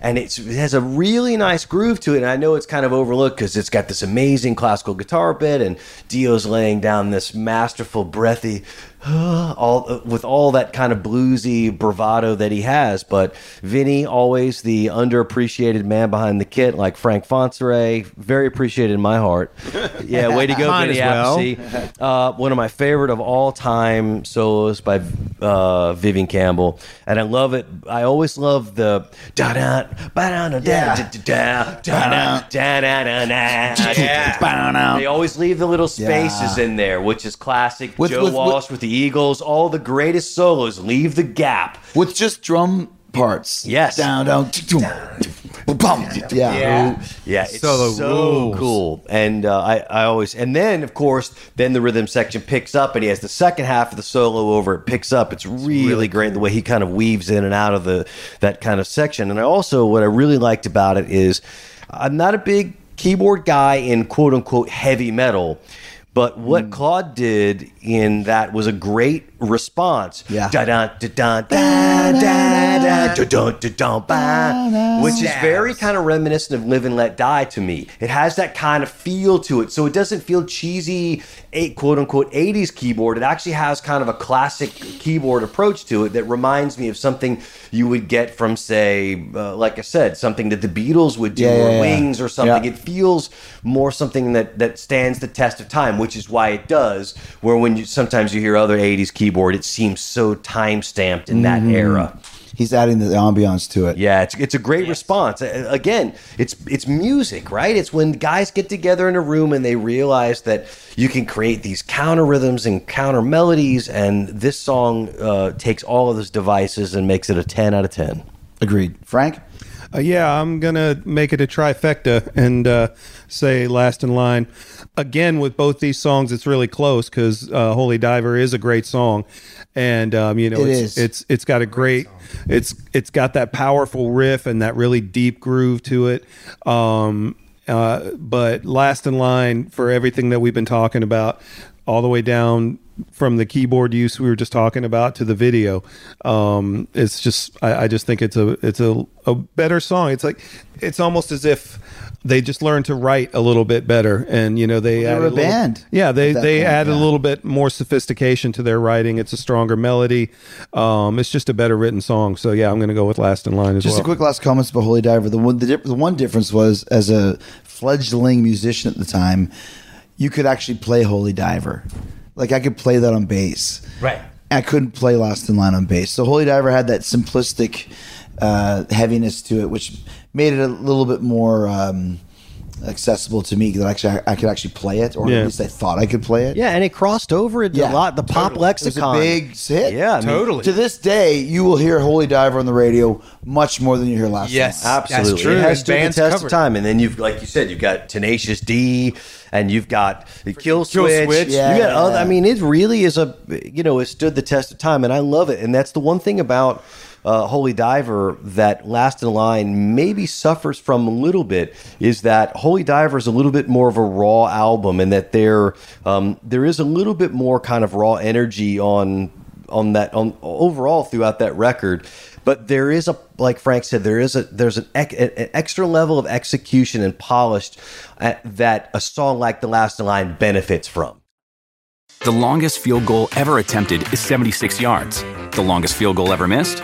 S2: and it's, it has a really nice groove to it. And I know it's kind of overlooked because it's got this amazing classical guitar bit, and Dio's laying down this masterful, breathy, all with all that kind of bluesy bravado that he has. But Vinny, always the underappreciated man behind the kit, like Frank Fontsere, very appreciated in my heart. Yeah, way to go, Vinny
S4: well.
S2: Appice. Uh, one of my favorite of all time solos by uh, Vivian Campbell, and I love it. I always love the da da ba da da da da da da da da da da. They always leave the little spaces in there, which is classic.
S1: With-
S2: Joe
S1: with-
S2: Walsh with the Eagles, all the greatest solos leave the gap.
S1: With just drum parts.
S2: Yes.
S1: Down, down, down, bum. Yeah.
S2: Yeah, it's
S4: Solo
S2: so
S4: rules.
S2: cool. And uh, I, I always, and then of course, then the rhythm section picks up, and he has the second half of the solo over. It picks up. It's really, great the way he kind of weaves in and out of the that kind of section. And I also, what I really liked about it is, I'm not a big keyboard guy in quote unquote heavy metal. But what
S1: mm.
S2: Claude did in that was a great response.
S1: Yeah.
S2: Which is very kind of reminiscent of Live and Let Die to me. It has that kind of feel to it. So it doesn't feel cheesy, eight, quote unquote, 80s keyboard. It actually has kind of a classic keyboard approach to it that reminds me of something you would get from, say, uh, like I said, something that the Beatles would do
S1: yeah,
S2: or
S1: yeah,
S2: Wings or something. It feels more something that, that stands the test of time which is why it does. Where when you sometimes you hear other '80s keyboard, it seems so time stamped in that
S1: Mm-hmm.
S2: era.
S1: He's adding the ambiance to it.
S2: Yeah, it's it's a great response. Uh, Again, it's it's music, right? It's when guys get together in a room and they realize that you can create these counter rhythms and counter melodies, and this song uh, takes all of those devices and makes it a ten out of ten.
S1: Agreed. Frank?
S3: Uh, yeah, I'm gonna make it a trifecta and uh, say last in line. Again, with both these songs, it's really close because uh, "Holy Diver" is a great song, and um, you know
S1: It
S3: it's,
S1: is.
S3: it's it's got a great it's it's got that powerful riff and that really deep groove to it. Um, uh, but last in line for everything that we've been talking about, all the way down from the keyboard use we were just talking about to the video. Um, it's just I, I just think it's a it's a, a better song. It's like it's almost as if they just learned to write a little bit better, and you know they
S1: Well, they
S3: added
S1: were a
S3: little-
S1: band
S3: yeah, they they
S1: point,
S3: added
S1: yeah.
S3: a little bit more sophistication to their writing. It's a stronger melody. Um, it's just a better written song. So yeah, I'm going to go with Last in Line as well.
S1: Just
S3: well.
S1: a quick last comments about Holy Diver. The one, the, the one difference was, as a fledgling musician at the time, you could actually play Holy Diver. Like I could play that on bass.
S4: Right.
S1: I couldn't play Last in Line on bass. So Holy Diver had that simplistic uh, heaviness to it, which made it a little bit more um, accessible to me. That actually I, I could actually play it, or
S3: Yeah.
S1: at least I thought I could play it.
S2: Yeah, and it crossed over it
S1: Yeah,
S2: a lot. The pop
S1: totally. It was a
S2: lexicon,
S1: big hit.
S2: Yeah, I mean,
S1: To this day, you will hear Holy Diver on the radio much more than you hear Last.
S4: Yes.
S1: in
S2: Absolutely,
S4: That's true.
S2: it has
S4: And
S2: stood the test
S4: covered
S2: of time. And then you've, like you said, you've got Tenacious D, and you've got the Kill
S4: Kill
S2: Switch.
S4: Switch.
S1: Yeah.
S2: You got other, I mean, it really is a you know it stood the test of time, and I love it. And that's the one thing about uh, Holy Diver that Last in Line maybe suffers from a little bit is that Holy Diver is a little bit more of a raw album, and that there um, there is a little bit more kind of raw energy on on that on overall throughout that record but there is a like frank said there is a there's an, ec- an extra level of execution and polished uh, that a song like the last in line benefits from
S5: The longest field goal ever attempted is 76 yards. The longest field goal ever missed?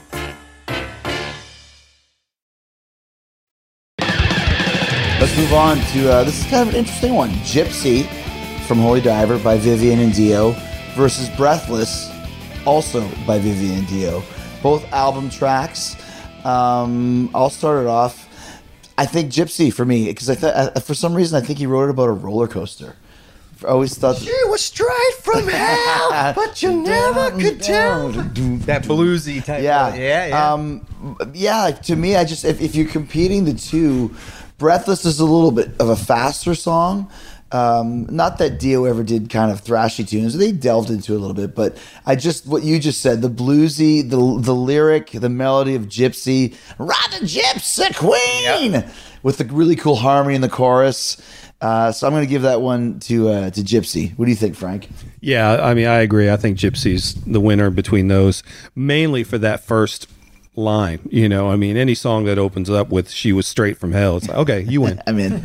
S1: Let's move on to uh, this is kind of an interesting one. Gypsy from Holy Diver by Vivian and Dio versus Breathless, also by Vivian and Dio. Both album tracks. Um, I'll start it off. I think Gypsy for me because I th- for some reason I think he wrote it about a roller coaster. I always thought
S2: she was straight from hell, but you never could tell.
S4: That bluesy type.
S1: Yeah,
S4: Of, yeah, yeah.
S1: Um, yeah, to me, I just if, if you're competing the two, Breathless is a little bit of a faster song. Um, not that Dio ever did kind of thrashy tunes; they delved into it a little bit. But I just what you just said, the bluesy, the the lyric, the melody of Gypsy, ride the Gypsy Queen, with the really cool harmony in the chorus. Uh, so I'm going to give that one to uh, to Gypsy. What do you think, Frank?
S3: Yeah, I mean, I agree. I think Gypsy's the winner between those, mainly for that first line. You know, I mean, any song that opens up with "She was straight from hell," it's like, okay, you win.
S1: I'm in.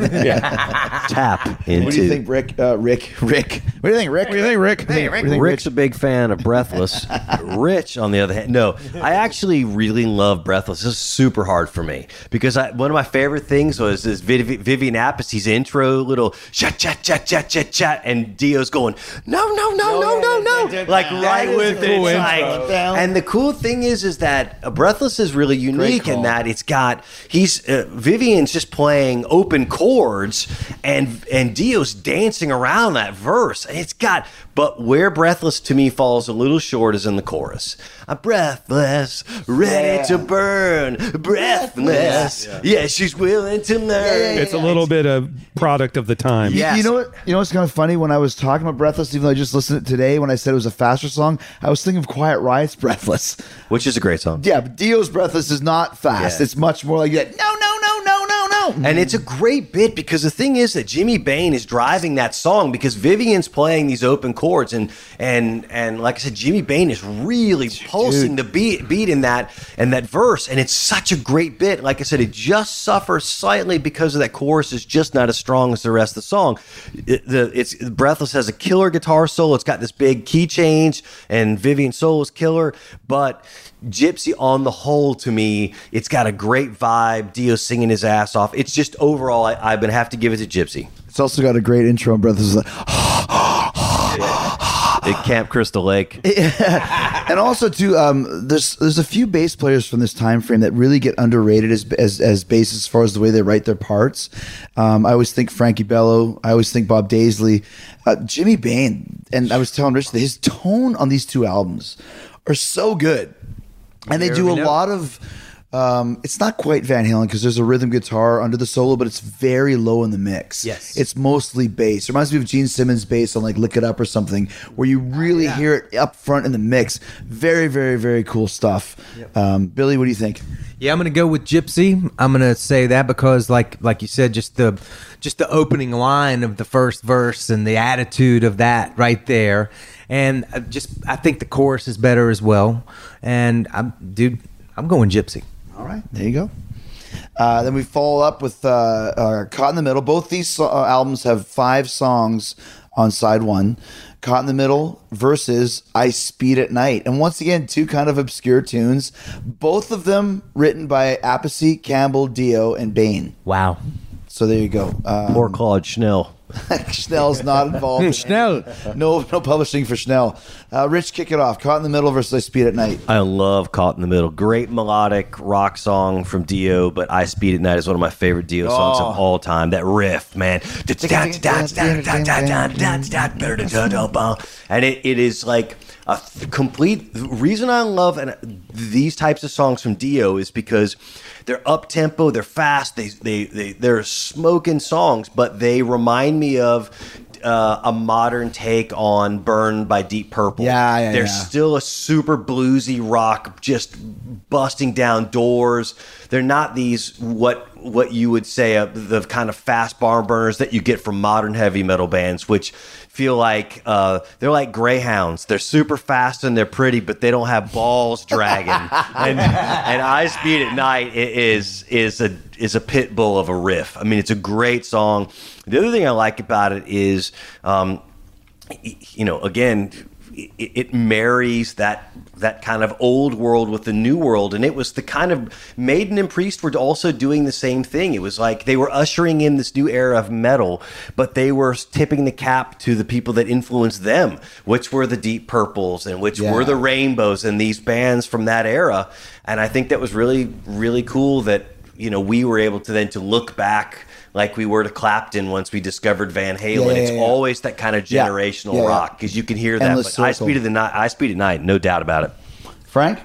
S2: Tap into.
S1: what do you think, Rick? Uh, Rick? Rick? What do you think, Rick?
S3: What do you think, Rick?
S1: Hey, Rick. What do you think,
S2: Rick's a big fan of Breathless. Rich, on the other hand, no, I actually really love Breathless. This is super hard for me because I, one of my favorite things was this Viv- Vivian Appice's intro, little chat, chat, chat, chat, chat, chat, and Dio's going, no, no, no, no, no, no, like right with
S1: a
S2: it.
S1: cool
S2: like- and the cool thing is, is that uh, Breathless is really unique in that it's got he's uh, Vivian's just playing open chords and and Dio's dancing around that verse. And it's got but where Breathless to me falls a little short is in the chorus. I'm breathless, ready
S1: Yeah.
S2: to burn, breathless. Yeah, she's willing to learn.
S3: It's a little bit of product of the time.
S1: You-
S2: Yes.
S1: You know what? You know what's kind of funny? When I was talking about Breathless, even though I just listened to it today, when I said it was a faster song, I was thinking of Quiet Riot's Breathless.
S2: Which is a great song.
S1: Yeah, but Dio's Breathless is not fast.
S2: Yeah.
S1: It's much more like that. No, no,
S2: And it's a great bit because the thing is that Jimmy Bain is driving that song because Vivian's playing these open chords and and and like I said, Jimmy Bain is really pulsing the beat beat in that and that verse, and it's such a great bit. Like I said, it just suffers slightly because of that chorus is just not as strong as the rest of the song. It, the it's Breathless has a killer guitar solo. It's got this big key change, and Vivian solo is killer, but. Gypsy on the whole to me, it's got a great vibe. Dio singing his ass off. It's just overall, I, I'm gonna have to give it to Gypsy.
S1: It's also got a great intro on Breathless. It's like,
S2: At Camp Crystal Lake.
S1: and also too, um, there's there's a few bass players from this time frame that really get underrated as as as bass as far as the way they write their parts. Um, I always think Frankie Bello. I always think Bob Daisley, uh, Jimmy Bain, and I was telling Rich that his tone on these two albums are so good, and they do a lot of. Um, it's not quite Van Halen because there's a rhythm guitar under the solo, but it's very low in the mix.
S4: Yes.
S1: it's mostly bass. It reminds me of Gene Simmons' bass on like "Lick It Up" or something, where you really hear it up front in the mix. Very, very, very cool stuff. Um, Billy, what do you think?
S4: Yeah, I'm gonna go with Gypsy. I'm gonna say that because, like, like you said, just the just the opening line of the first verse and the attitude of that right there, and just I think the chorus is better as well. And I'm, dude, I'm going Gypsy.
S1: All right, there you go. Uh, then we follow up with uh, uh, "Caught in the Middle." Both these so- uh, albums have five songs on side one. "Caught in the Middle" versus "I Speed at Night," and once again, two kind of obscure tunes. Both of them written by Appice, Campbell, Dio, and Bain.
S4: Wow.
S1: So there you go. Uh,
S2: Poor Claude Schnell.
S1: Schnell's not involved.
S4: Schnell.
S1: No, no publishing for Schnell. Uh, Rich, kick it off. Caught in the middle versus I Speed at Night.
S2: I love Caught in the Middle. Great melodic rock song from Dio, but I Speed at Night is one of my favorite Dio songs of all time. That riff, man. And it, it is like a complete the reason I love and these types of songs from Dio is because they're up tempo, they're fast, they they they they're smoking songs, but they remind me of uh, a modern take on "Burn" by Deep Purple.
S1: Yeah, yeah,
S2: They're
S1: yeah.
S2: still a super bluesy rock, just busting down doors. They're not these what what you would say uh, the kind of fast barn burners that you get from modern heavy metal bands, which feel like uh, they're like greyhounds. They're super fast and they're pretty, but they don't have balls dragging. and and I Speed at Night is is a is a pit bull of a riff. I mean, it's a great song. The other thing I like about it is. Um, you know, again, it, it marries that that kind of old world with the new world, and it was the kind of Maiden and Priest were also doing the same thing. It was like they were ushering in this new era of metal, but they were tipping the cap to the people that influenced them, which were the Deep Purples and which
S1: Yeah.
S2: were the Rainbows and these bands from that era. And I think that was really really cool that you know we were able to then to look back. Like we were to Clapton once we discovered Van Halen.
S1: Yeah, yeah,
S2: it's
S1: yeah.
S2: always that kind of generational
S1: Yeah, yeah.
S2: rock because you can hear that.
S1: Endless
S2: But I speed of the night, I speed at night, no doubt about it.
S1: Frank?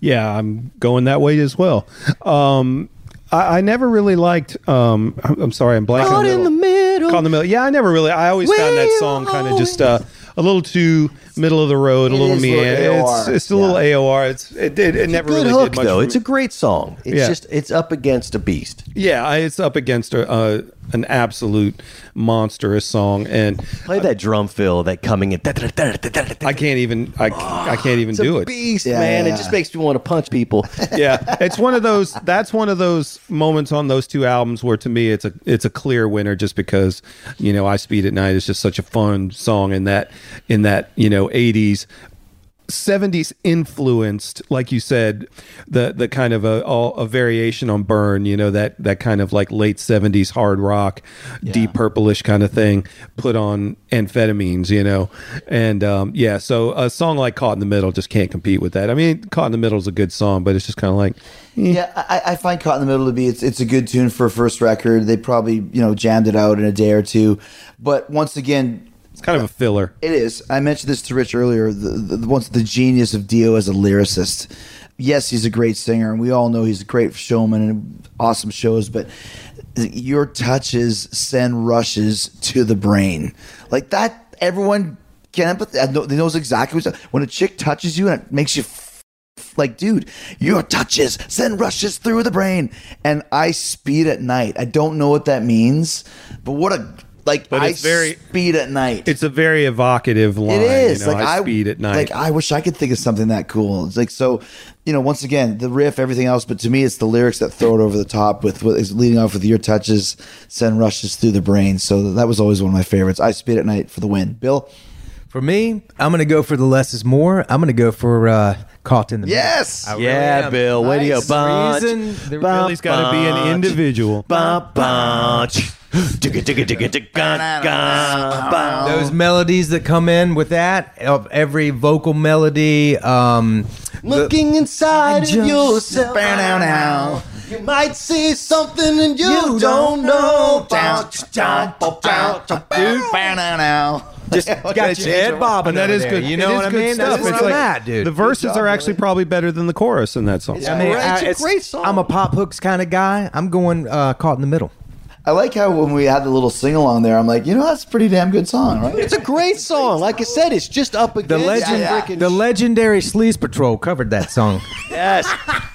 S3: Yeah, I'm going that way as well. Um, I, I never really liked. Um, I'm, I'm sorry, I'm blanking.
S2: Caught in the middle.
S3: Caught in the middle. Yeah, I never really. I always found that song kind of just uh, a little too middle of the road, a
S1: It
S3: little
S1: is a little
S3: meander. It's, it's a little. AOR. It's it, it, it never
S2: Good
S3: really
S2: hook
S3: did much.
S2: though. It's a great song. It's
S3: Yeah.
S2: just it's up against a beast.
S3: yeah, I- it's up against a, uh, an absolute monstrous song, and
S2: Play that drum fill, that coming in.
S3: I can't even. I, I can't even
S2: It's
S3: do
S2: a
S3: it.
S2: beast,
S1: Yeah,
S2: man.
S1: yeah.
S2: It just makes me want to punch people.
S3: yeah, it's one of those. That's one of those moments on those two albums where, to me, it's a it's a clear winner. Just because you know, "I Speed at Night" is just such a fun song in that in that you know '80s. 70s influenced like you said the the kind of a all, a variation on burn you know that that kind of like late 70s hard rock deep purplish kind of thing put on amphetamines you know and um yeah so a song like caught in the middle just can't compete with that i mean caught in the middle is a good song but it's just kind of like
S1: Yeah, I, I find Caught in the Middle to be it's it's a good tune for a first record. They probably you know jammed it out in a day or two, but once again,
S3: it's kind of a filler
S1: it is. I mentioned this to Rich earlier. The, the once the genius of Dio as a lyricist. Yes, he's a great singer, and we all know he's a great showman and awesome shows. But your touches send rushes to the brain, like that. Everyone can empathize. They knows exactly what's when a chick touches you and it makes you like, dude, your touches send rushes through the brain. And I speed at night. I don't know what that means, but what a like
S3: But
S1: I
S3: it's very-
S1: speed at night.
S3: it's a very evocative line
S1: It is
S3: you know,
S1: like
S3: I, speed at night
S1: Like I wish I could think of something that cool. It's like so, you know. Once again, the riff, everything else, but to me, it's the lyrics that throw it over the top. With what is leading off with your touches send rushes through the brain. So that was always one of my favorites. I speed at night for the win. Bill,
S4: For me, I'm gonna go for the less is more. I'm gonna go for uh, caught in the Middle.
S1: yes,
S4: I really
S2: yeah,
S4: am.
S2: Bill. Way to go.
S4: Nice. The
S2: Bunch.
S4: reason- the-
S2: Bum,
S3: Billy's got to be an individual
S2: Bum, bunch. Digga, digga, digga, digga, gun, gun, bum.
S4: those melodies that come in with that of every vocal melody um the-
S2: Looking inside of
S4: just-
S2: yourself.
S1: Bow now.
S2: You might see something and you, you don't know. Bow, down, bow, down,
S1: dude, bow now now.
S4: just got your head bobbing
S3: and that
S4: over
S3: is
S4: there.
S3: good
S4: you
S3: it
S4: know
S3: is
S4: what i
S3: good
S4: mean
S3: stuff.
S4: that's where
S3: It's
S4: i'm
S3: like-
S4: at dude
S3: the verses are actually probably better than the chorus in that song
S4: I mean,
S2: great.
S4: I-
S2: It's a great song.
S4: I'm a pop hooks kind of guy. I'm going uh, caught in the middle.
S1: I like how when we had the little sing along there, I'm like, you know, that's a pretty damn good song, right?
S2: It's a great song. Like I said, it's just up against
S4: The legend,
S1: yeah.
S2: frickin'
S4: the legendary Sleaze Patrol covered that song.
S2: Yes.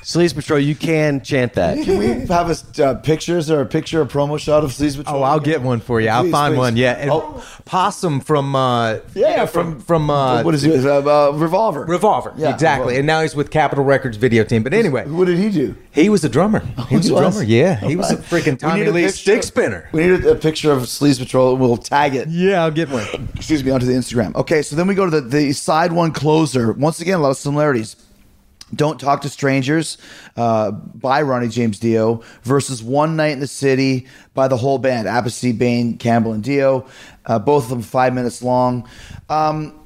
S2: Sleaze Patrol, you can chant that.
S1: Can we have a uh, pictures or a picture, a promo shot of Sleaze Patrol?
S4: Oh, I'll get one for you. I'll find
S1: please.
S4: one. Yeah, and
S1: Oh.
S4: Possum from uh,
S1: Yeah,
S4: from from uh,
S1: what is it? Uh, uh, Revolver.
S4: Revolver.
S1: Yeah,
S4: exactly.
S1: Revolver.
S4: And now he's with Capitol Records video team. But anyway,
S1: What did he do?
S4: he was a drummer. He was
S1: he
S4: a
S1: was?
S4: drummer. Yeah, he was a freaking
S1: We
S4: Tommy Lee
S1: picture-
S4: spinner.
S1: We need a, a picture of Sleaze Patrol. We'll tag it.
S4: Yeah, I'll get one.
S1: Excuse me, onto the Instagram. Okay, so then we go to the, the side one closer. Once again, a lot of similarities. Don't Talk to Strangers uh, by Ronnie James Dio versus One Night in the City by the whole band Appice, Bain, Campbell, and Dio. Uh, both of them five minutes long. Um,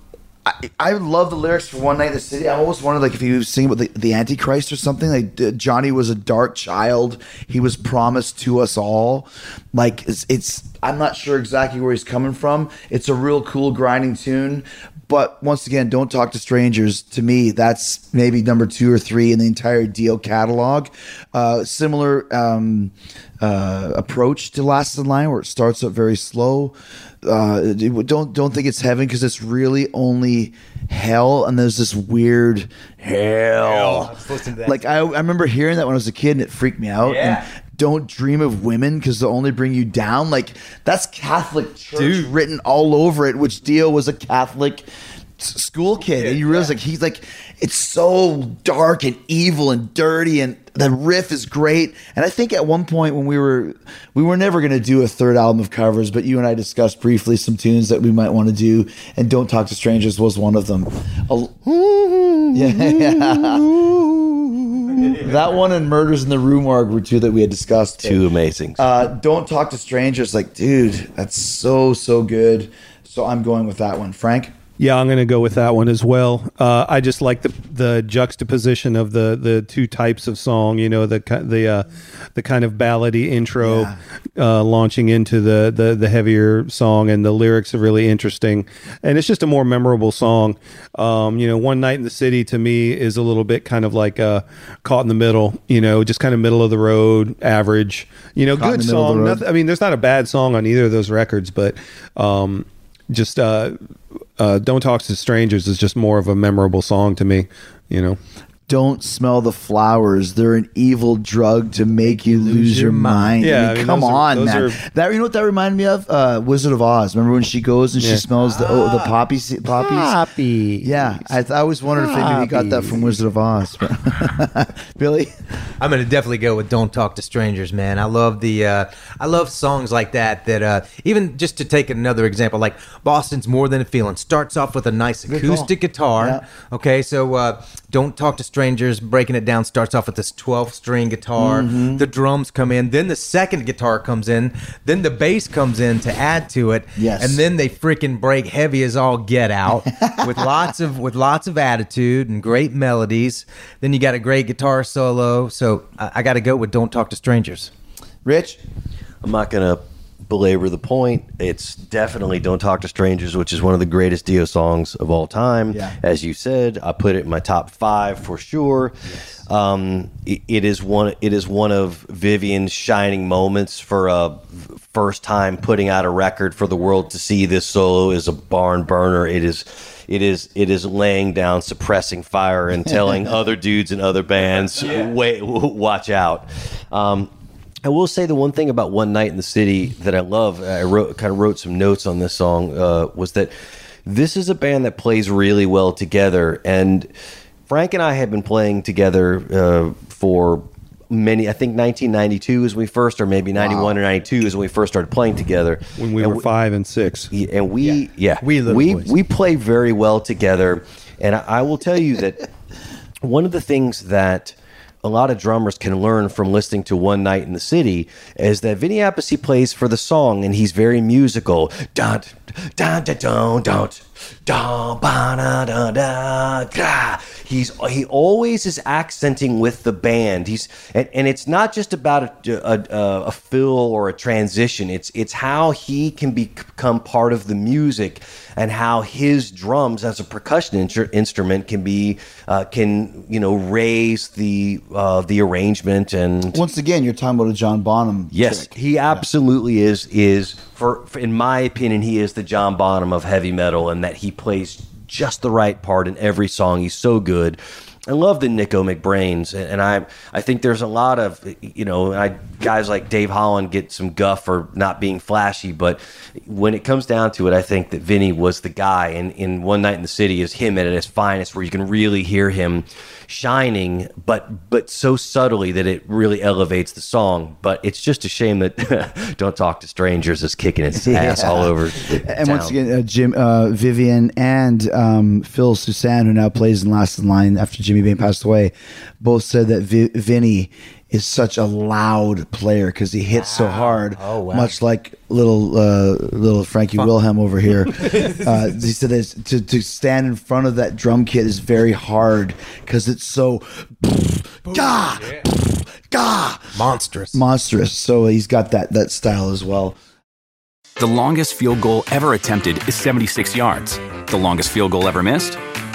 S1: I, I love the lyrics for One Night in the City. I always wondered like if he was singing about the, the Antichrist or something. Like uh, Johnny was a dark child. He was promised to us all. Like it's, it's I'm not sure exactly where he's coming from. It's a real cool grinding tune. but once again, don't talk to strangers. To me, that's maybe number two or three in the entire Dio catalog. Uh, similar um, uh, approach to Last in Line, where it starts up very slow. Uh, don't don't think it's heaven because it's really only hell, and there's this weird hell. Like I, I remember hearing that when I was a kid, and it freaked me out.
S4: Yeah.
S1: And don't dream of women because they'll only bring you down. Like that's Catholic church written all over it, which Dio was a Catholic school kid, and you realize like he's like it's so dark and evil and dirty, and the riff is great. And I think at one point when we were we were never going to do a third album of covers, but you and I discussed briefly some tunes that we might want to do, and "Don't Talk to Strangers" was one of them. A- yeah, yeah. that one and "Murders in the Rue Morgue" were two that we had discussed.
S2: Two amazing.
S1: uh, don't talk to strangers. Like, dude, that's so so good. So I'm going with that one, Frank.
S3: Yeah, I'm going to go with that one as well. Uh, I just like the the juxtaposition of the the two types of song. You know, the the uh, the kind of ballady intro uh, launching into the, the the heavier song, and the lyrics are really interesting. And it's just a more memorable song. Um, you know, one night in the city to me is a little bit kind of like uh, caught in the middle. You know, just kind of middle of the road, average. You know,
S1: Caught
S3: good
S1: the middle of the
S3: song. Nothing, I mean, there's not a bad song on either of those records, but um, just uh, "Don't Talk to Strangers" is just more of a memorable song to me. You know,
S1: Don't smell the flowers. They're an evil drug to make you lose your mind.
S3: Yeah,
S1: I mean,
S3: I mean,
S1: come
S3: those are-
S1: on, man.
S3: are-
S1: that you know what that reminded me of? Uh, Wizard of Oz. Remember when she goes and she smells the oh, the poppy se- poppies?
S3: Poppy.
S1: Yeah, I, I always wondered if they maybe got that from Wizard of Oz. Billy,
S4: I'm gonna definitely go with "Don't Talk to Strangers," man. I love the, uh, I love songs like that. That uh, even just to take another example, like "Boston's More Than a Feeling" starts off with a nice
S1: call.
S4: acoustic guitar.
S1: Yeah.
S4: Okay, so uh, "Don't Talk to Strangers," breaking it down, starts off with this 12 string guitar.
S1: Mm-hmm.
S4: The drums come in, then the second guitar comes in, then the bass comes in to add to it.
S1: Yes.
S4: and then they freaking break heavy as all get out with lots of with lots of attitude and great melodies. Then you got a great guitar solo. So I, I got to go with "Don't Talk to Strangers."
S1: Rich,
S2: I'm not going to belabor the point. It's definitely Don't Talk to Strangers, which is one of the greatest Dio songs of all time.
S1: Yeah.
S2: As you said, I put it in my top five for sure. Um, it- it is one. It is one of Vivian's shining moments for a first time putting out a record for the world to see. This solo is a barn burner. It is. It is. It is laying down, suppressing fire, and telling other dudes and other bands, "Wait, watch out." Um, I will say the one thing about One Night in the City that I love, I wrote kind of wrote some notes on this song, uh, was that this is a band that plays really well together. And Frank and I have been playing together uh, for many, I think 1992 is when we first, or maybe 91 or 92 is when we first started playing together.
S3: when we
S2: And
S3: were five and six.
S2: and we yeah,
S4: We
S2: we
S4: boys.
S2: we play very well together and I, I will tell you that one of the things that a lot of drummers can learn from listening to One Night in the City is that Vinny Appice plays for the song and he's very musical. Dun dun dun dun dun ba da da da da. He's he always is accenting with the band. He's and, and it's not just about a, a, a fill or a transition. It's it's how he can become part of the music and how his drums as a percussion instru- instrument can be uh, can you know raise the uh, the arrangement and
S1: once again, you're talking about a John Bonham.
S2: Yes,
S1: trick.
S2: he absolutely is. Is for, for in my opinion, he is the John Bonham of heavy metal, and that he plays just the right part in every song. He's so good. I love the Nicko McBrains, and I I think there's a lot of you know I, guys like Dave Holland get some guff for not being flashy, but when it comes down to it, I think that Vinny was the guy. And in One Night in the City is him at his finest, where you can really hear him shining, but but so subtly that it really elevates the song. But it's just a shame that "Don't Talk to Strangers" is kicking its ass all over. the
S1: And once again, uh, Jim, uh, Vivian, and um, Phil Soussan, who now plays in Last in Line after Jimmy Bain passed away, both said that Vi- Vinny is such a loud player because he hits so hard,
S4: Oh, wow.
S1: much like little uh, little Frankie Wilhelm over here. uh, he said that to, to stand in front of that drum kit is very hard because it's so gah, gah,
S4: Monstrous.
S1: monstrous. So he's got that that style as well.
S5: The longest field goal ever attempted is 76 yards. The longest field goal ever missed?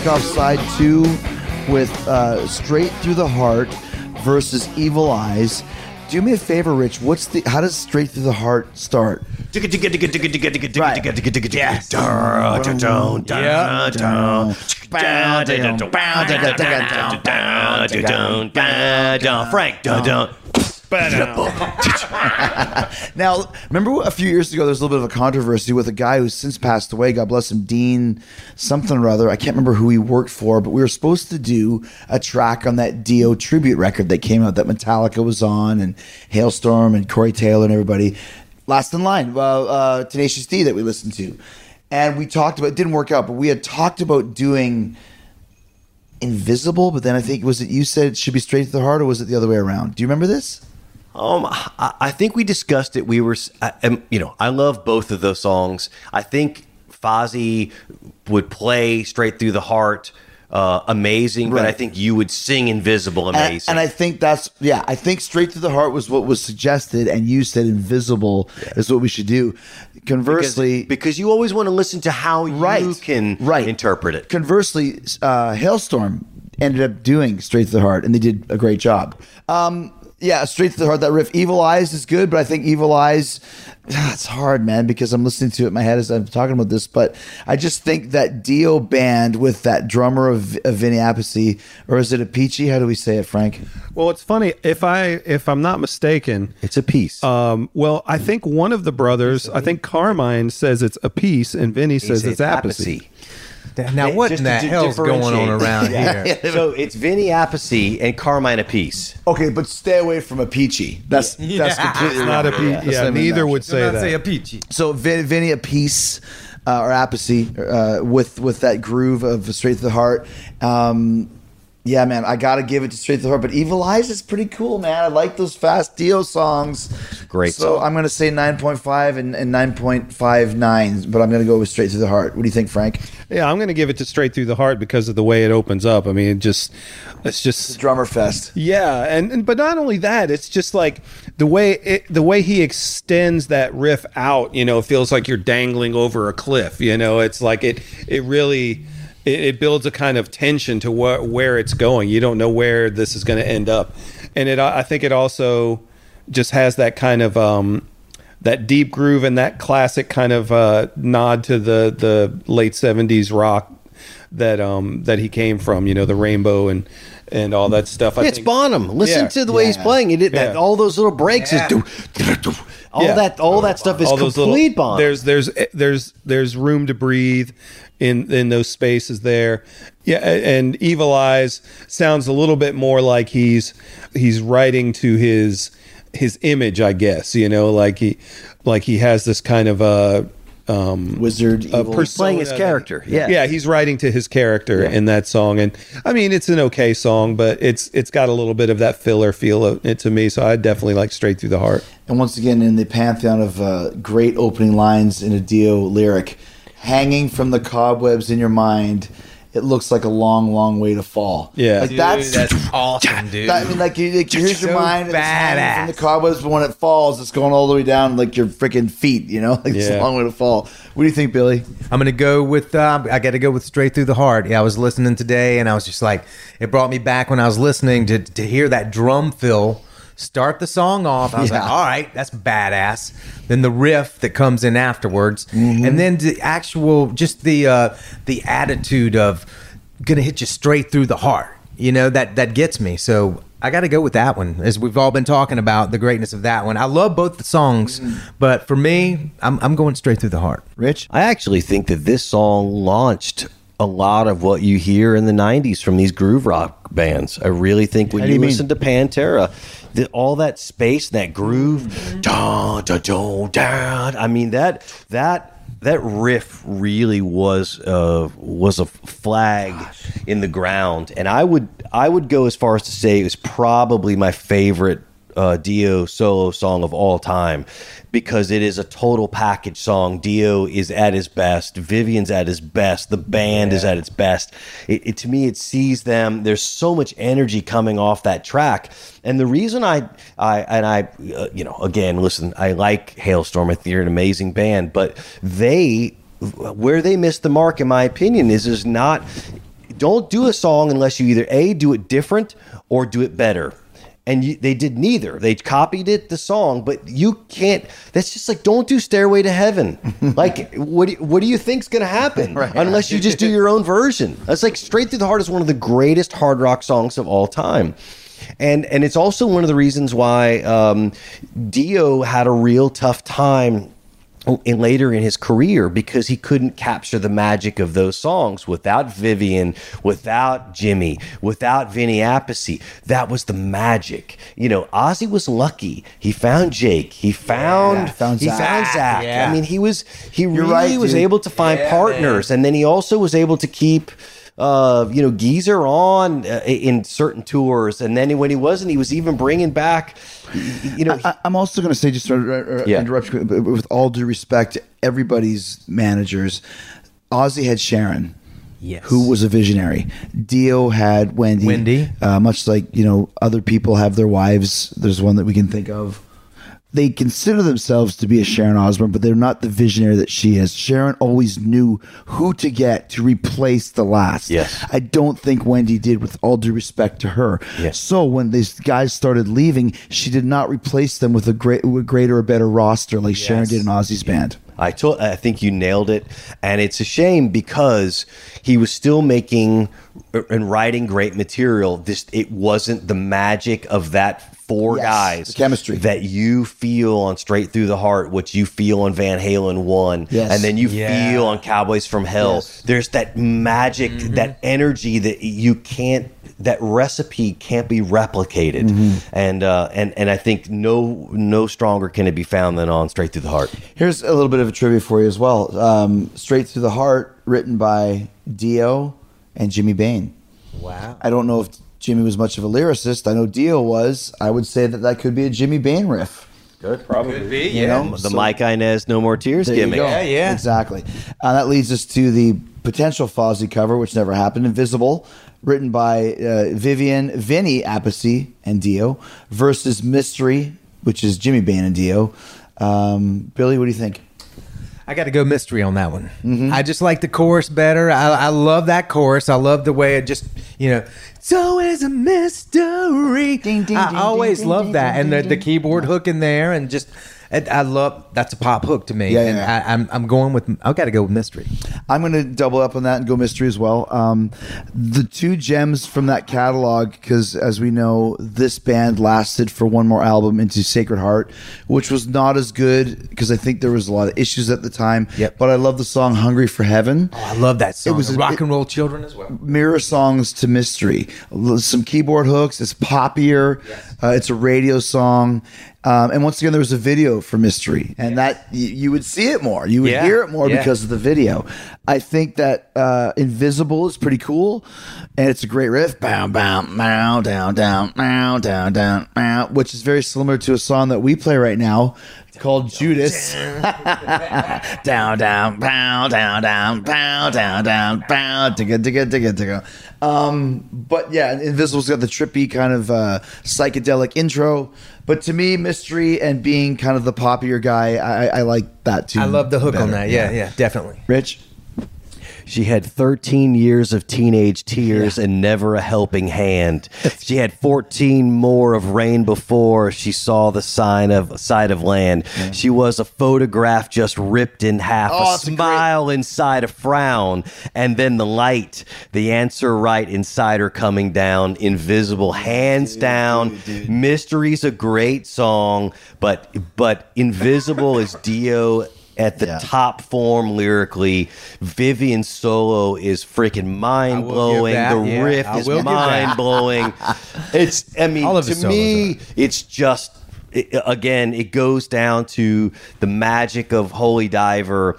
S1: Let's off side two with uh, Straight Through the Heart versus Evil Eyes. Do me a favor, Rich. What's the how does Straight Through the Heart start?
S2: Frank.
S1: Now, remember a few years ago, there was a little bit of a controversy with a guy who's since passed away. God bless him, Dean something or other. I can't remember who he worked for, but we were supposed to do a track on that Dio tribute record that came out that Metallica was on, and Halestorm and Corey Taylor and everybody. Last in line, well, uh, Tenacious D that we listened to, and we talked about. It didn't work out, but we had talked about doing Invisible. But then I think was it you said it should be straight to the heart, or was it the other way around? Do you remember this?
S2: Um, I, I think we discussed it. We were, I, um, you know, I love both of those songs. I think Fozzy would play straight through the heart, uh, amazing. But I think you would sing Invisible,
S1: And-
S2: amazing.
S1: And, I think that's yeah. I think straight Through the heart was what was suggested, and you said invisible is what we should do. Conversely,
S2: because, because you always want to listen to how
S1: right,
S2: you can
S1: right.
S2: interpret it.
S1: Conversely, uh, Halestorm ended up doing straight Through the heart, and they did a great job. Um, yeah, straight to the heart. That riff, Evil Eyes, is good, but I think Evil Eyes. It's hard, man, because I'm listening to it in my head as I'm talking about this. But I just think that Dio band with that drummer of, of Vinny Appice, or is it a Peachy? How do we say it, Frank?
S3: Well, it's funny if I if I'm not mistaken.
S2: It's a piece.
S3: Um, well, I think one of the brothers, I think Carmine says it's a piece, and Vinny says it's Appice.
S4: Now, what in the
S2: to
S4: hell's going on
S2: differentiate.
S4: around here?
S2: so it's Vinny Appice and Carmine Apiece.
S1: Okay, but stay away from a peachy. That's that's completely
S3: It's not a
S1: wrong.
S3: pe- yeah, neither would say
S4: Not
S3: that.
S4: say a peachy.
S1: So Vin, Vinny a uh, or Appice uh, with with that groove of straight to the heart. Um, yeah, man, I gotta give it to straight to the heart. But Evil Eyes is pretty cool, man. I like those fast Dio songs.
S2: Great
S1: So
S2: song.
S1: I'm gonna say nine point five and, and nine point five nine, but I'm gonna go with straight to the heart. What do you think, Frank?
S3: Yeah, I'm going to give it to Straight Through the Heart because of the way it opens up. I mean, it just it's just
S1: Drummer Fest.
S3: Yeah, and, and but not only that, it's just like the way it, the way he extends that riff out. You know, it feels like you're dangling over a cliff. You know, it's like it it really it, it builds a kind of tension to where where it's going. You don't know where this is going to end up, and it I think it also just has that kind of um that deep groove and that classic kind of uh, nod to the the late '70s rock that um that he came from. You know, the rainbow and and all that stuff. I
S2: it's
S3: think-
S2: Bonham. Listen
S3: Yeah.
S2: to the way he's playing. He did that.
S3: Yeah.
S2: All those little breaks is do, do, do. all
S3: Yeah.
S2: that. All that stuff is
S3: all those
S2: complete
S3: little,
S2: Bonham.
S3: There's there's there's there's room to breathe in in those spaces there. Yeah, and Evil Eyes sounds a little bit more like he's he's writing to his his image, I guess. You know, like he like he has this kind of a um
S1: Wizard
S3: a
S1: Evil.
S3: persona
S2: playing his character. Yeah.
S3: yeah, he's writing to his character in that song, and I mean it's an okay song, but it's it's got a little bit of that filler feel of it to me. So I definitely like Straight Through the Heart.
S1: And once again, in the pantheon of uh, great opening lines in a Dio lyric, hanging from the cobwebs in your mind, it looks like a long, long way to fall.
S3: Yeah.
S1: like
S3: Dude,
S1: that's.
S4: awesome, dude.
S1: that- I mean, like, you, like here's your
S4: so
S1: mind and it's hanging from the cobwebs, but when it falls, it's going all the way down like your freaking feet. You know, like it's a long way to fall. What do you think, Billy?
S4: I'm gonna go with. Uh, I got to go with straight through the heart. Yeah, I was listening today, and I was just like, it brought me back when I was listening to to hear that drum fill start the song off. I was like, all right, that's badass. Then the riff that comes in afterwards, and then the actual, just the uh, the attitude of gonna hit you straight through the heart. You know that that gets me. So. I got to go with that one, as we've all been talking about the greatness of that one. I love both the songs, but for me, I'm, I'm going straight through the heart.
S1: Rich?
S2: I actually think that this song launched a lot of what you hear in the 90s from these groove rock bands. I really think when
S1: How
S2: you,
S1: you
S2: listen to Pantera, the, all that space, and that groove, da, da, da, da, I mean that that that riff really was uh, was a flag in the ground, and I would I would go as far as to say it was probably my favorite uh, Dio solo song of all time because it is a total package song. Dio is at his best, Vivian's at his best, the band is at its best. It, it to me, it sees them. There's so much energy coming off that track, and the reason I I and I uh, you know again listen, I like Halestorm. I think they're an amazing band, but they where they missed the mark, in my opinion, is is not. Don't do a song unless you either a do it different or do it better and you, they did neither. They copied it, the song, but you can't. That's just like don't do "Stairway to Heaven." like, what do you, what do you think's going to happen unless you just do your own version? That's like "Straight Through the Heart" is one of the greatest hard rock songs of all time. And, and it's also one of the reasons why um, Dio had a real tough time Oh, in later in his career because he couldn't capture the magic of those songs without Vivian, without Jimmy, without Vinny Appice. That was the magic. You know, Ozzy was lucky. He found Jake. He found
S1: Yeah, found
S2: he
S1: Zakk.
S2: found Zakk.
S4: Yeah.
S2: I mean, he was he really
S1: right,
S2: was able to find partners, and then he also was able to keep. Uh, you know, Geezer on uh, in certain tours, and then when he wasn't, he was even bringing back, you know,
S1: I, I'm also going to say, just to uh, uh,
S2: Yeah.
S1: interrupt you, but with all due respect to everybody's managers, Ozzy had Sharon.
S4: Yes.
S1: Who was a visionary? Dio had Wendy.
S4: Wendy.
S1: Uh, much like you know, other people have their wives. There's one that we can think of. They consider themselves to be a Sharon Osbourne, but they're not the visionary that she is. Sharon always knew who to get to replace the last.
S2: Yes.
S1: I don't think Wendy did, with all due respect to her.
S2: Yes.
S1: So when these guys started leaving, she did not replace them with a great, with greater or better roster like Sharon did in Ozzy's band.
S2: I told, I think you nailed it, and it's a shame because he was still making and writing great material. This it wasn't the magic of that four
S1: Yes,
S2: guys,
S1: the chemistry.
S2: that you feel on Straight Through the Heart, what you feel on Van Halen one,
S1: Yes.
S2: and then you
S4: Yeah.
S2: feel on Cowboys from Hell.
S1: Yes.
S2: There's that magic, that energy that you can't. That recipe can't be replicated,
S1: Mm-hmm.
S2: and uh, and and I think no no stronger can it be found than on Straight Through the Heart.
S1: Here's a little bit of a trivia for you as well. Um, Straight Through the Heart, written by Dio and Jimmy Bain.
S4: Wow.
S1: I don't know if Jimmy was much of a lyricist. I know Dio was. I would say that that could be a Jimmy Bain riff.
S2: Good, probably.
S4: Could be,
S1: You
S4: yeah.
S1: know,
S2: the
S1: So-
S2: Mike Inez No More Tears
S1: There you
S2: gimmick.
S4: Yeah, yeah.
S1: Exactly. Uh, that leads us to the potential Fozzy cover, which never happened. Invisible, written by uh, Vivian, Vinny Appice, and Dio, versus Mystery, which is Jimmy Bain and Dio. Um, Billy, what do you think?
S4: I got to go mystery on that one.
S1: Mm-hmm.
S4: I just like the chorus better. I, I love that chorus. I love the way it just, you know, it's always a mystery.
S1: Ding, ding,
S4: I
S1: ding,
S4: always love that, and the, the keyboard hook in there, and just. And I love that's a pop hook to me,
S1: Yeah,
S4: and
S1: yeah.
S4: I, I'm I'm going with I've got to go with mystery.
S1: I'm going to double up on that and go mystery as well. Um, the two gems from that catalog, because as we know, this band lasted for one more album into Sacred Heart, which was not as good because I think there was a lot of issues at the time.
S4: Yep.
S1: But I love the song "Hungry for Heaven."
S4: I love that song. It
S1: was
S4: rock
S1: it-
S4: and roll children as well.
S1: mirror songs to mystery some keyboard hooks it's poppier uh, it's a radio song um, and once again there was a video for mystery and that y- you would see it more. You would
S4: Yeah,
S1: hear it more
S4: yeah.
S1: because of the video. I think that uh, invisible is pretty cool and it's a great riff. Bow bow bow down down bow down down bow, which is very similar to a song that we play right now called Judas. down, down, pow, down, down, pow, down, down, pow, digga, digga, digga, digga. Um, but yeah, Invisible's got the trippy kind of uh, psychedelic intro. But to me, mystery and being kind of the poppier guy, I, I like that too.
S4: I love the hook on
S1: better.
S4: that. Yeah, yeah, definitely.
S1: Rich,
S2: She had 13 years of teenage tears and never a helping hand. She had 14 more of rain before she saw the sign of side of land. She was a photograph just ripped in half,
S1: Oh,
S2: a
S1: it's a great-
S2: smile inside a frown, and then the light, the answer right inside her coming down, invisible, hands down. Mystery's a great song, but but invisible is Dio at the
S1: Yeah.
S2: top form lyrically. Vivian solo is freaking mind blowing. The
S4: yeah.
S2: riff
S4: I
S2: is
S4: will give that.
S2: mind blowing. it's, I mean, to me, it's just. it- again, it goes down to the magic of Holy Diver.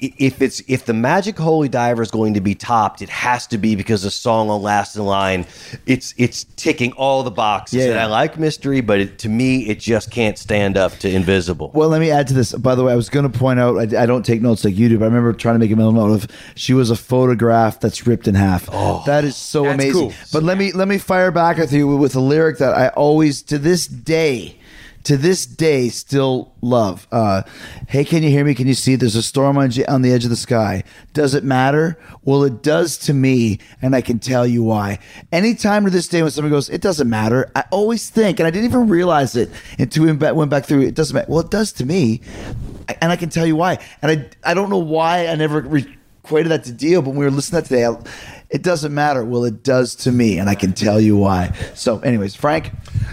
S2: If it's if the Magic Holy Diver is going to be topped, it has to be because the song on Last in Line, it's it's ticking all the boxes.
S1: Yeah.
S2: And I like Mystery, but it, to me, it just can't stand up to Invisible.
S1: Well, let me add to this. By the way, I was going to point out, I, I don't take notes like you do, but I remember trying to make a mental note of she was a photograph that's ripped in half. Oh, that is so amazing.
S3: cool.
S1: But let me let me fire back at you with a lyric that I always, to this day, to this day, still love. Uh, hey, can you hear me? Can you see? There's a storm on, on the edge of the sky. Does it matter? Well, it does to me, and I can tell you why. Anytime to this day when somebody goes, it doesn't matter, I always think, and I didn't even realize it until we went went back through it doesn't matter. Well, it does to me, and I can tell you why. And I, I don't know why I never re- equated that to deal, but when we were listening to that today, it doesn't matter. Well, it does to me, and I can tell you why. So, anyways, Frank,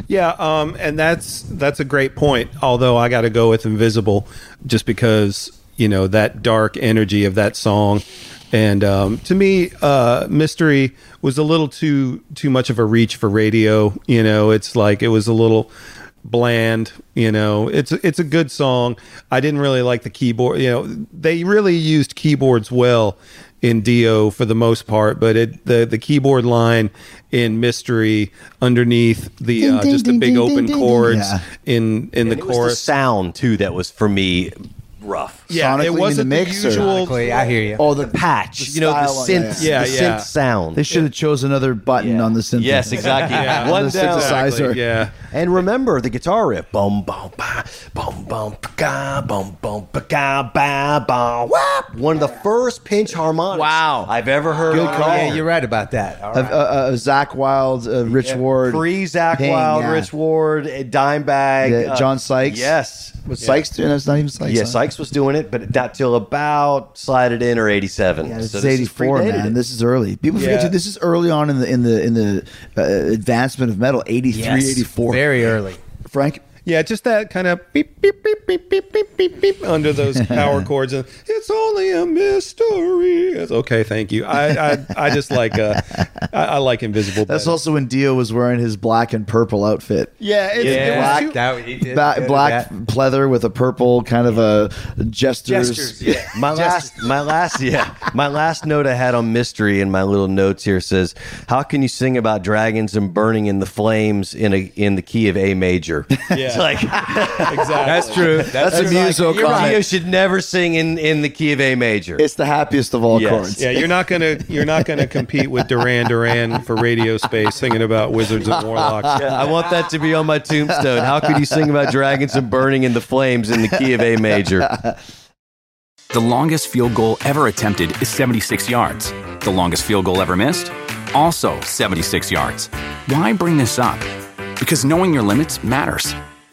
S3: Yeah, um, and that's that's a great point. Although I got to go with Invisible, just because you know that dark energy of that song, and um, to me, uh, Mystery was a little too too much of a reach for radio. You know, it's like it was a little bland. You know, it's it's a good song. I didn't really like the keyboard. You know, they really used keyboards well in Dio for the most part, but it the the keyboard line in Mystery underneath the uh, just the big open chords
S1: Yeah.
S3: in in the
S2: And it was the
S3: chorus.
S2: sound too that was for me rough.
S3: Yeah,
S1: sonically
S3: it wasn't
S1: the
S3: the,
S1: mix
S3: usual.
S4: Sonically, I hear you.
S1: oh, the
S2: Patch,
S1: the
S2: you know, the
S1: style on-
S2: synth,
S3: yeah,
S2: the
S3: yeah.
S2: synth sound.
S1: They should have chose another button on the synth.
S2: Yes, exactly.
S3: Yeah.
S2: One
S1: The
S2: down.
S1: synthesizer.
S3: Exactly, yeah.
S2: And remember the guitar riff. Boom, boom, ba, boom, boom, ga, boom, boom, ga, ba, ba, whap. One of the first pinch harmonics
S1: Wow.
S2: I've ever heard.
S1: Good
S2: on
S1: call.
S2: air.
S4: Yeah, you're right about that. All
S1: Uh,
S4: right.
S1: uh, uh, Zakk Wylde, uh, Rich Ward,
S2: Pre Zakk
S1: Ping,
S2: Wild,
S1: yeah.
S2: Rich Ward, uh, Dimebag,
S1: Yeah,
S2: uh,
S1: John Sykes.
S2: Yes.
S1: Was Sykes doing? That's not even Sykes.
S2: Yeah,
S1: huh?
S2: Sykes was doing it, but not till about slided in or eighty seven.
S1: Yeah, this is eighty four, man. This is early. People forget
S3: Yeah.
S1: too. This is early on in the in the in the uh, advancement of metal. 83,
S4: Yes,
S1: 84.
S4: Very early.
S1: Frank.
S3: Yeah, just that kind of beep beep beep beep beep beep beep beep under those power chords, and it's only a mystery. It's okay, thank you. I I, I just like uh, I, I like Invisible.
S1: That's
S3: better.
S1: also when Dio was wearing his black and purple outfit.
S3: yeah, it's,
S2: Yeah.
S3: it was
S1: Black-
S3: too-
S4: That,
S1: Ba- black
S4: that.
S1: pleather with a purple kind of a gestures.
S4: Gestures, yeah.
S2: My last, my last, yeah, my last note I had on mystery in my little notes here says, "How can you sing about dragons and burning in the flames in a in the key of A major?" It's like
S3: exactly.
S4: That's true. That's,
S1: That's a
S4: true.
S1: muso
S4: You're
S1: comment.
S2: Dio should never sing in in the key of A major.
S1: It's the happiest of all
S2: Yes.
S1: chords.
S3: Yeah, you're not gonna you're not gonna compete with Duran Duran for radio space singing about wizards and warlocks.
S2: Yeah, I want that to be on my tombstone. How could you sing about dragons and burning in the flames in the key of A major?
S5: The longest field goal ever attempted is 76 yards. The longest field goal ever missed? Also 76 yards. Why bring this up? Because knowing your limits matters,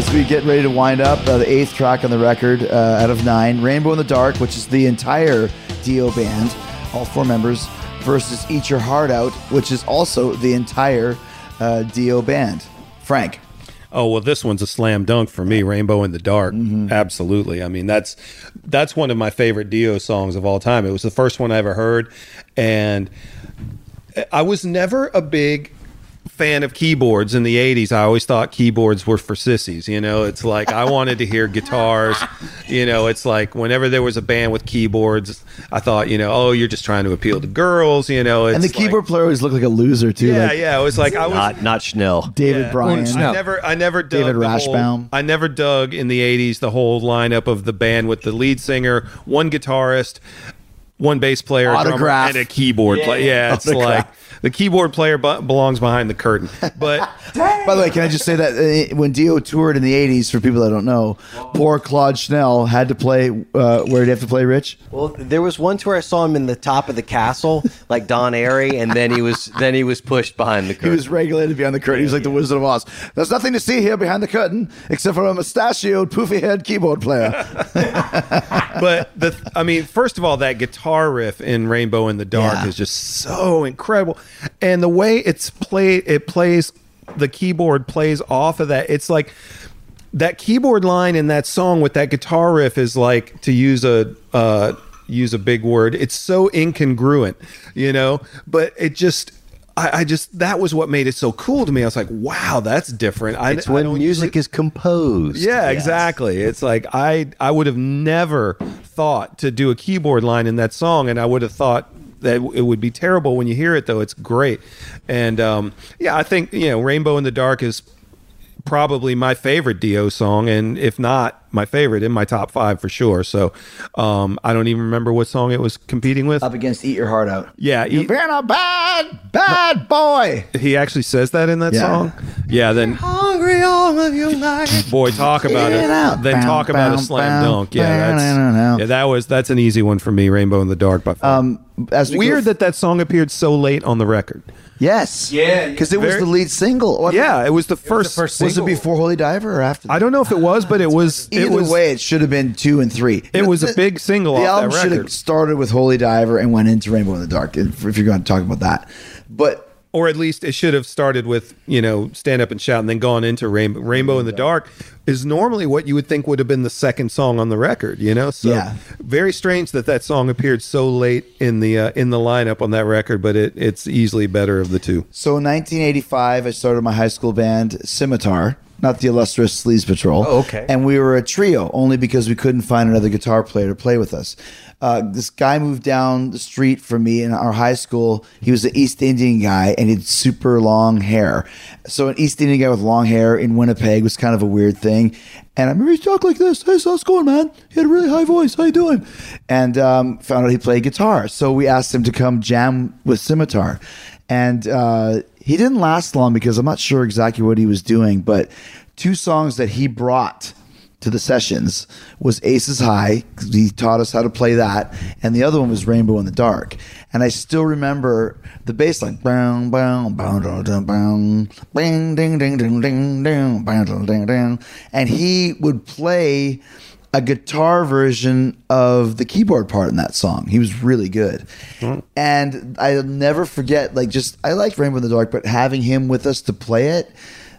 S1: As we get ready to wind up, uh, the eighth track on the record uh, out of nine, Rainbow in the Dark, which is the entire Dio band, all four members, versus Eat Your Heart Out, which is also the entire uh, Dio band. Frank.
S3: Oh well, this one's a slam dunk for me. Rainbow in the Dark, absolutely. I mean, that's that's one of my favorite Dio songs of all time. It was the first one I ever heard, and I was never a big fan of keyboards in the 80s i always thought keyboards were for sissies you know it's like i wanted to hear guitars you know it's like whenever there was a band with keyboards i thought you know oh you're just trying to appeal to girls you know it's
S1: and the
S3: like-
S1: keyboard player always looked like a loser, too.
S3: yeah
S1: like
S3: yeah it was like i was
S2: Not not Schnell.
S1: David
S3: yeah.
S1: Bryan.
S3: I never, I never dug
S1: David
S3: the whole-
S1: Rashbaum.
S3: I never dug in the '80s the whole lineup of the band with the lead singer, one guitarist, one bass player, a drummer, and a keyboard player. Yeah, it's
S1: Autograph.
S3: like the keyboard player bu- belongs behind the curtain. But
S1: By the way, can I just say that uh, when Dio toured in the 80s, for people that don't know, poor Claude Schnell had to play, uh, where did he have to play, Rich?
S2: Well, there was one tour I saw him in the top of the castle, like Don Airey, and then he was then he was pushed behind the curtain.
S1: He was regulated behind the curtain. He was like the Wizard of Oz. There's nothing to see here behind the curtain except for a mustachioed, poofy head keyboard player.
S3: but the I mean, first of all, that guitar riff in Rainbow in the Dark
S1: Yeah.
S3: is just so incredible, and the way it's played, it plays the keyboard plays off of that. It's like that keyboard line in that song with that guitar riff is like to use a uh, use a big word. It's so incongruent, you know. But it just. I, I just that was what made it so cool to me. I was like, "Wow, that's different." I,
S2: It's when music is composed.
S3: yeah, exactly. It's like I I would have never thought to do a keyboard line in that song, and I would have thought that it would be terrible when you hear it. Though it's great, and um, yeah, I think you know, "Rainbow in the Dark" is probably my favorite Dio song, and if not my favorite, in my top five for sure. So um, I don't even remember what song it was competing with.
S1: Up against Eat Your Heart Out.
S3: Yeah,
S1: You've
S3: Eat-
S1: been a bad, bad boy.
S3: he actually says that in that
S1: Yeah.
S3: song. Yeah, then
S4: Hungry all of your life.
S3: Boy, talk about
S1: Get
S3: it.
S1: out.
S3: Then
S1: Bow,
S3: talk about
S1: bow,
S3: a slam
S1: bow,
S3: dunk. Yeah,
S1: bow,
S3: that's yeah. That was that's an easy one for me. Rainbow in the Dark by far.
S1: Um, as we
S3: Weird
S1: go-
S3: that that song appeared so late on the record.
S1: yes,
S4: Yeah,
S1: because it was
S3: very-
S1: the lead single.
S3: Yeah, it was the first.
S4: first
S1: was it before Holy Diver or after?
S3: I don't know if it was, but it was.
S1: Either
S3: it was.
S1: way, it should have been two and three.
S3: It was a big single
S1: The
S3: off
S1: album should
S3: record.
S1: have started with Holy Diver and went into Rainbow in the Dark. If, if you're going to talk about that, but
S3: or at least it should have started with you know stand up and shout and then gone into rainbow rainbow in the dark is normally what you would think would have been the second song on the record you know so
S1: Yeah.
S3: very strange that that song appeared so late in the uh, in the lineup on that record but it, it's easily better of the two
S1: So in 1985, I started my high school band, Scimitar, not the illustrious Sleaze Patrol.
S4: Oh, okay.
S1: And we were a trio only because we couldn't find another guitar player to play with us. Uh, this guy moved down the street from me in our high school. He was an East Indian guy and he had super long hair. So an East Indian guy with long hair in Winnipeg was kind of a weird thing. And I remember he talked like this. Hey, so how's it going, man? He had a really high voice. How you doing? And um, found out he played guitar. So we asked him to come jam with Scimitar. And uh, he didn't last long because I'm not sure exactly what he was doing, but two songs that he brought to the sessions was Aces High. He taught us how to play that, and the other one was Rainbow in the Dark. And I still remember the bass line, bow, bow, dum, dum, bow, bing, ding, ding, ding, ding, ding, dum, ding, ding. and he would play a guitar version of the keyboard part in that song. He was really good. Mm-hmm. And I'll never forget, like, just, I liked Rainbow in the Dark, but having him with us to play it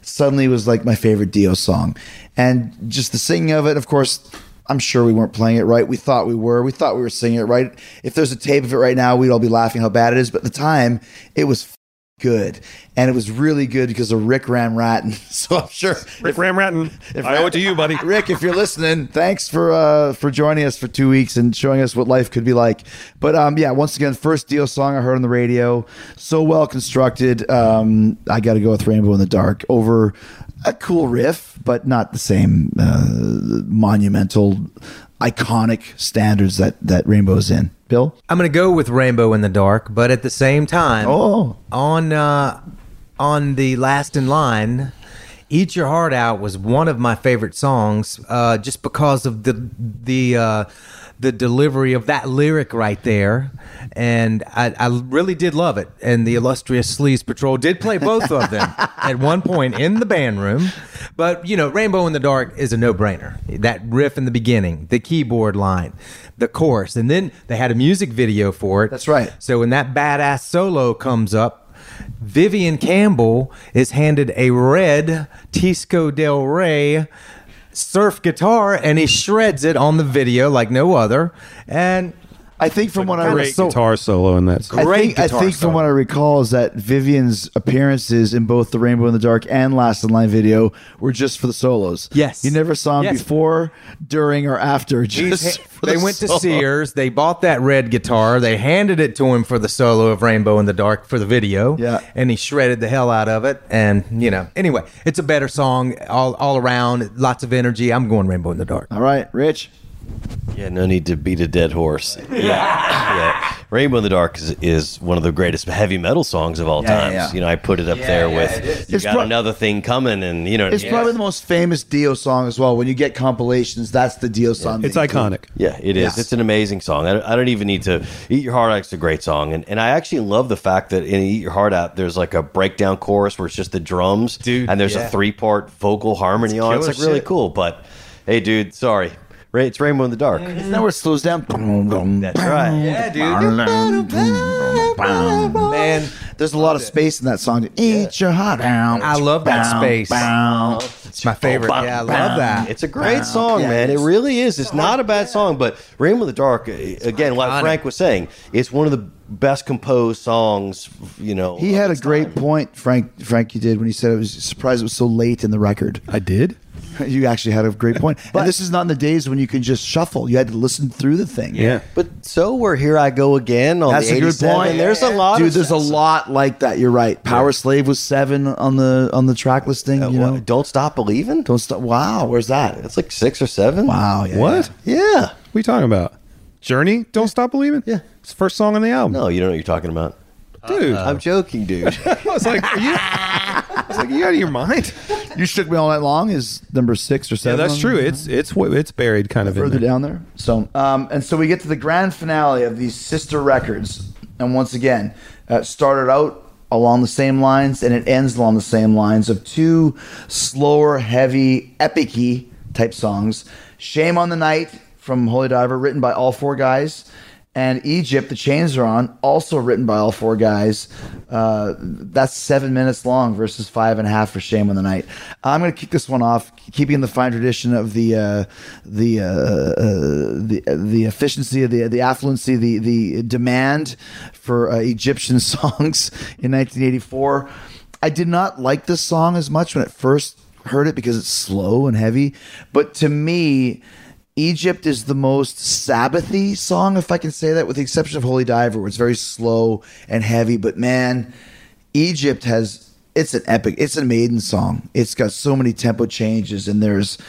S1: suddenly was like my favorite Dio song. And just the singing of it, of course, I'm sure we weren't playing it right. We thought we were. We thought we were singing it right. If there's a tape of it right now, we'd all be laughing how bad it is. But at the time, it was good. And it was really good because of Rick Ramratton. So I'm sure
S3: rick ramratton
S1: if
S3: i owe it to you buddy
S1: Rick, if you're listening, thanks for uh, for joining us for two weeks and showing us what life could be like. But um, yeah, once again, first Dio song I heard on the radio, so well constructed. Um, I got to go with Rainbow in the Dark over a cool riff, but not the same uh, monumental, iconic standards that that Rainbow's in. Bill,
S4: I'm going to go with Rainbow in the Dark, but at the same time,
S1: Oh.
S4: on uh, on the last in line, "Eat Your Heart Out" was one of my favorite songs, uh, just because of the the uh, the delivery of that lyric right there, and I, I really did love it. And the illustrious Sleaze Patrol did play both of them at one point in the band room. But you know, "Rainbow in the Dark" is a no brainer. That riff in the beginning, the keyboard line, the chorus, and then they had a music video for it.
S1: That's right.
S4: So when that badass solo comes up, Vivian Campbell is handed a red Teisco Del Rey surf guitar and he shreds it on the video like no other. And
S1: I think from what I
S3: great
S1: so-
S3: guitar solo in that song.
S1: I
S4: Great
S1: think, I think from what I recall is that Vivian's appearances in both the Rainbow in the Dark and Last in Line video were just for the solos.
S4: Yes.
S1: you never saw him
S4: Yes.
S1: before, during, or after. Just
S4: he's-
S1: for
S4: they
S1: the
S4: went to. Sears, they bought that red guitar, they handed it to him for the solo of Rainbow in the Dark for the video.
S1: Yeah.
S4: And he shredded the hell out of it. And, you know, anyway, it's a better song all, all around, lots of energy. I'm going Rainbow in the Dark.
S1: All right, Rich.
S2: Yeah, no need to beat a dead horse. Yeah, yeah. Rainbow in the Dark is, is one of the greatest heavy metal songs of all
S1: Yeah,
S2: times.
S1: yeah.
S2: You know, I put it up there with "You
S1: It's
S2: Got
S1: pro-
S2: Another Thing Coming," and you know,
S1: It's
S2: yeah.
S1: probably the most famous Dio song as well. When you get compilations, that's the Dio song.
S3: it's
S1: they include.
S3: iconic
S2: Yeah, it is.
S1: Yes.
S2: It's an amazing song. I, I don't even need to. Eat Your Heart Out is a great song, and and I actually love the fact that in Eat Your Heart Out, there's like a breakdown chorus where it's just the drums,
S4: Dude,
S2: and there's
S4: yeah.
S2: a three part vocal harmony on. it. It's
S4: killer
S2: like really cool. But hey, dude, sorry. Right, it's Rainbow in the Dark.
S1: Isn't that where it slows down?
S2: That's right.
S4: Yeah, dude. Man,
S1: There's a lot of space in that song. Eat your heart out.
S4: I love that space. It's my favorite. Yeah, I love that.
S2: It's a great song, man. It really is. It's not a bad song, but Rainbow in the Dark, uh, again, like. Frank was saying, it's one of the best composed songs, you know.
S1: He had a great point, Frank. Frank, you did when he said it was surprised it was so late in the record.
S3: I did.
S1: You actually had a great point. and this is not in the days when you can just shuffle. You had to listen through the thing.
S3: Yeah.
S2: But so we're here I go again on
S1: That's
S2: the
S1: a good
S2: 87.
S1: point.
S2: There's a lot
S1: dude.
S2: of
S1: There's a lot like that. You're right. Power Slave was seven on the on the track listing.
S2: Uh,
S1: you know,
S2: Don't Stop Believing?
S1: don't stop. Wow, where's that?
S2: It's like six or seven.
S1: Wow. Yeah,
S3: What?
S1: yeah.
S2: Yeah.
S3: What are you talking about? Journey? Don't stop believing.
S2: Yeah.
S3: it's the first song on the album.
S2: No, you don't know what you're talking about.
S3: dude.
S2: I'm joking, dude.
S3: I was like, are you? I was like, you out of your mind?
S1: You shook me all night long is number six or
S3: Yeah,
S1: seven.
S3: that's
S1: on-
S3: true. It's it's it's buried kind of in
S1: further
S3: there.
S1: down there. So, um, and so we get to the grand finale of these sister records, and once again, uh, started out along the same lines, and it ends along the same lines of two slower, heavy, epic type songs. "Shame on the Night" from Holy Diver, written by all four guys. And Egypt, the chains are on, also written by all four guys. Uh, that's seven minutes long versus five and a half for Shame on the Night. I'm going to kick this one off, keeping the fine tradition of the uh, the uh, uh, the the efficiency the the affluency, the the demand for uh, Egyptian songs in 1984. I did not like this song as much when it first heard it because it's slow and heavy, but to me. Egypt is the most Sabbathy song, if I can say that, with the exception of Holy Diver, where it's very slow and heavy. But man, Egypt has it's an epic, it's a maiden song. It's got so many tempo changes, and there's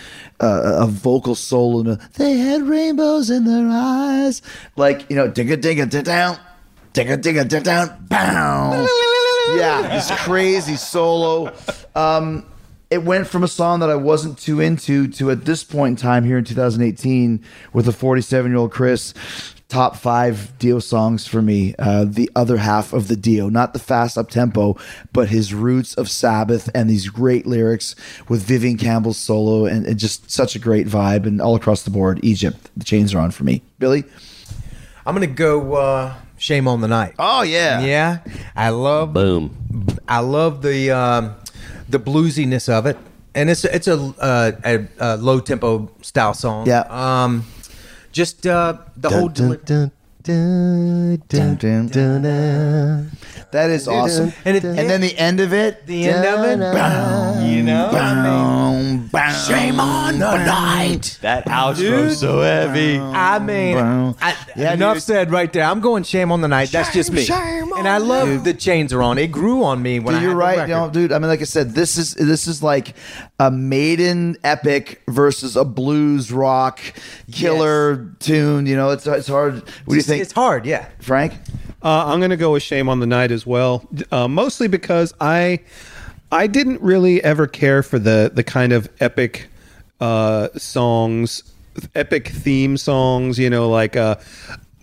S1: uh, a vocal solo. They had rainbows in their eyes, like you know, digga digga da down, digga digga da down, bow. Yeah, this crazy solo. Um, it went from a song that I wasn't too into to at this point in time here in 2018 with a 47 year old Chris. Top five Dio songs for me. Uh, the other half of the Dio, not the fast up tempo, but his roots of Sabbath and these great lyrics with Vivian Campbell's solo and, and just such a great vibe. And all across the board, Egypt, the chains are on for me. Billy?
S4: I'm gonna go. uh Shame on the night.
S1: Oh, yeah.
S4: Yeah, I love
S2: Boom.
S4: I love the um, the bluesiness of it, and it's it's a uh, a, a low tempo style song.
S1: Yeah.
S4: Um, just uh, the whole. deli-
S1: That is awesome.
S4: And
S1: And, then the end of it.
S4: The end of it, you know.
S1: Shame on the night.
S2: That outro's so heavy.
S4: I mean, I,
S1: Yeah,
S4: enough
S1: dude.
S4: said right there. I'm going shame on the night. That's just me. and I love the chains are on. It grew on me when
S1: Dude,
S4: I
S1: you're
S4: had
S1: right,
S4: record.
S1: you know, dude. I mean, like I said, this is this is like a maiden epic versus a blues rock killer tune. You know, it's it's hard. What do you
S4: It's-
S1: think,
S4: It's hard, yeah.
S1: Frank?
S3: Uh, I'm going to go with Shame on the Night as well, uh, mostly because I I didn't really ever care for the the kind of epic uh, songs, epic theme songs. You know, like uh,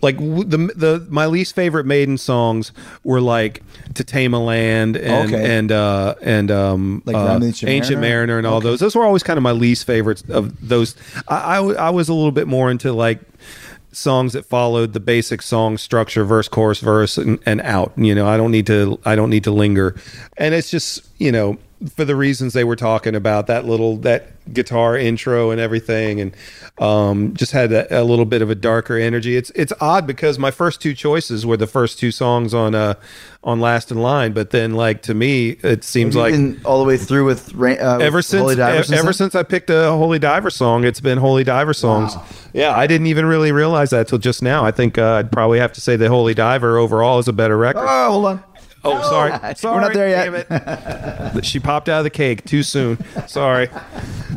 S3: like w- the the my least favorite Maiden songs were like "To Tame a Land" and
S1: Okay.
S3: and uh, and um,
S1: Like
S3: uh,
S1: Rhyme of the Ancient
S3: Ancient
S1: Mariner?
S3: Mariner and all those. Those were always kind of my least favorites of those. I, I w- I was a little bit more into like songs that followed the basic song structure verse chorus verse and, and out. You know i don't need to i don't need to linger. And it's just you know for the reasons they were talking about that little that guitar intro and everything and um just had a, a little bit of a darker energy it's it's odd because my first two choices were the first two songs on uh on last in line but then like to me it seems like
S1: all the way through with uh,
S3: ever since
S1: Holy Diver
S3: e- ever since I picked a Holy Diver song, it's been Holy Diver songs. Yeah, I didn't even really realize that till just now. I think uh, I'd probably have to say the Holy Diver overall is a better record.
S1: Oh, hold on.
S3: Oh, sorry, sorry.
S1: We're not there yet.
S3: damn it. she popped out of the cake too soon. Sorry,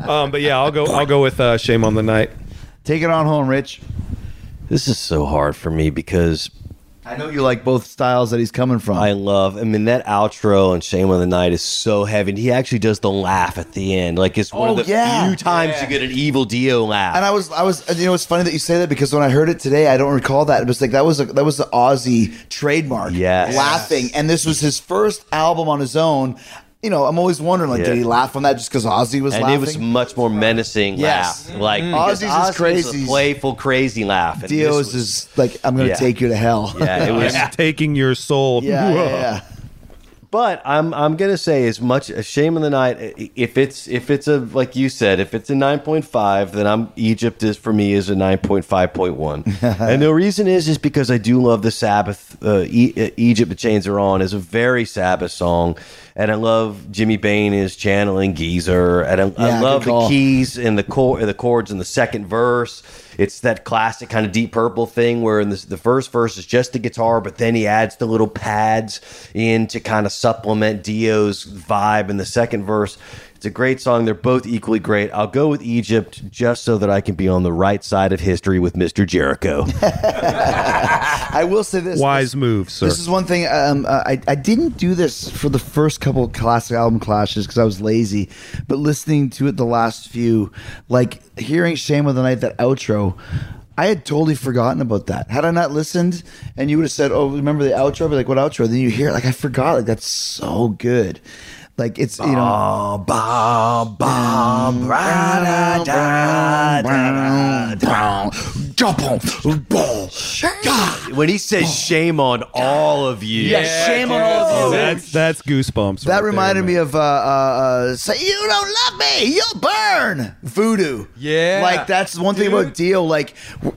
S3: um, but yeah, I'll go. I'll go with uh, Shame on the Night.
S1: Take it on home, Rich.
S2: This is so hard for me because
S1: I know you like both styles that he's coming from.
S2: I love. I mean, that outro and "Shame on the Night" is so heavy. And he actually does the laugh at the end. Like it's one
S1: Oh,
S2: of the
S1: yeah.
S2: few times you get an evil Dio laugh.
S1: and I was, I was, you know, it's funny that you say that because when I heard it today, I don't recall that. It was like that was a, that was the Ozzy trademark.
S2: Yes.
S1: laughing, and this was his first album on his own. You know, I'm always wondering, like,
S2: Yeah.
S1: did he laugh on that just because Ozzy was
S2: and
S1: laughing?
S2: it was much more menacing
S1: Yes.
S2: laugh. Mm-hmm. Like because
S1: Ozzy's is
S2: Ozzy was
S1: crazy.
S2: a playful, crazy laugh. and
S1: Dio's
S2: was-
S1: is like, I'm going to
S2: Yeah.
S1: take you to hell.
S2: yeah, it was.
S3: Taking your soul.
S1: yeah, yeah, yeah.
S2: But I'm I'm gonna say as much a shame of the night. If it's if it's a like you said, if it's a nine point five, then I'm Egypt is for me is a nine point five point one. and the reason is is because I do love the Sabbath. Uh, e- uh, Egypt the chains are on is a very Sabbath song, and I love Jimmy Bain is channeling Geezer, and I, I love the keys and the chord the chords in the second verse. It's that classic kind of deep purple thing where in the first verse is just the guitar, but then he adds the little pads in to kind of supplement Dio's vibe in the second verse. It's a great song. They're both equally great. I'll go with Egypt just so that I can be on the right side of history with Mr. Jericho.
S1: I will say this.
S3: Wise
S1: this,
S3: move, sir.
S1: This is one thing. Um, uh, I I didn't do this for the first couple of classic album clashes because I was lazy, but listening to it the last few, like hearing "Shame of the Night" that outro. I had totally forgotten about that. Had I not listened, and you would have said, "Oh, remember the outro?" I'd be like, "What outro?" Then you hear, it, like, I forgot. Like that's so good. Like it's you know.
S2: when he says shame on all of you.
S1: Yeah, shame on all of you.
S3: That's that's goosebumps.
S1: That reminded me of uh, uh, uh, "Say You Don't Love Me, You'll Burn" Voodoo.
S4: Yeah.
S1: like that's one thing about Dio. Like,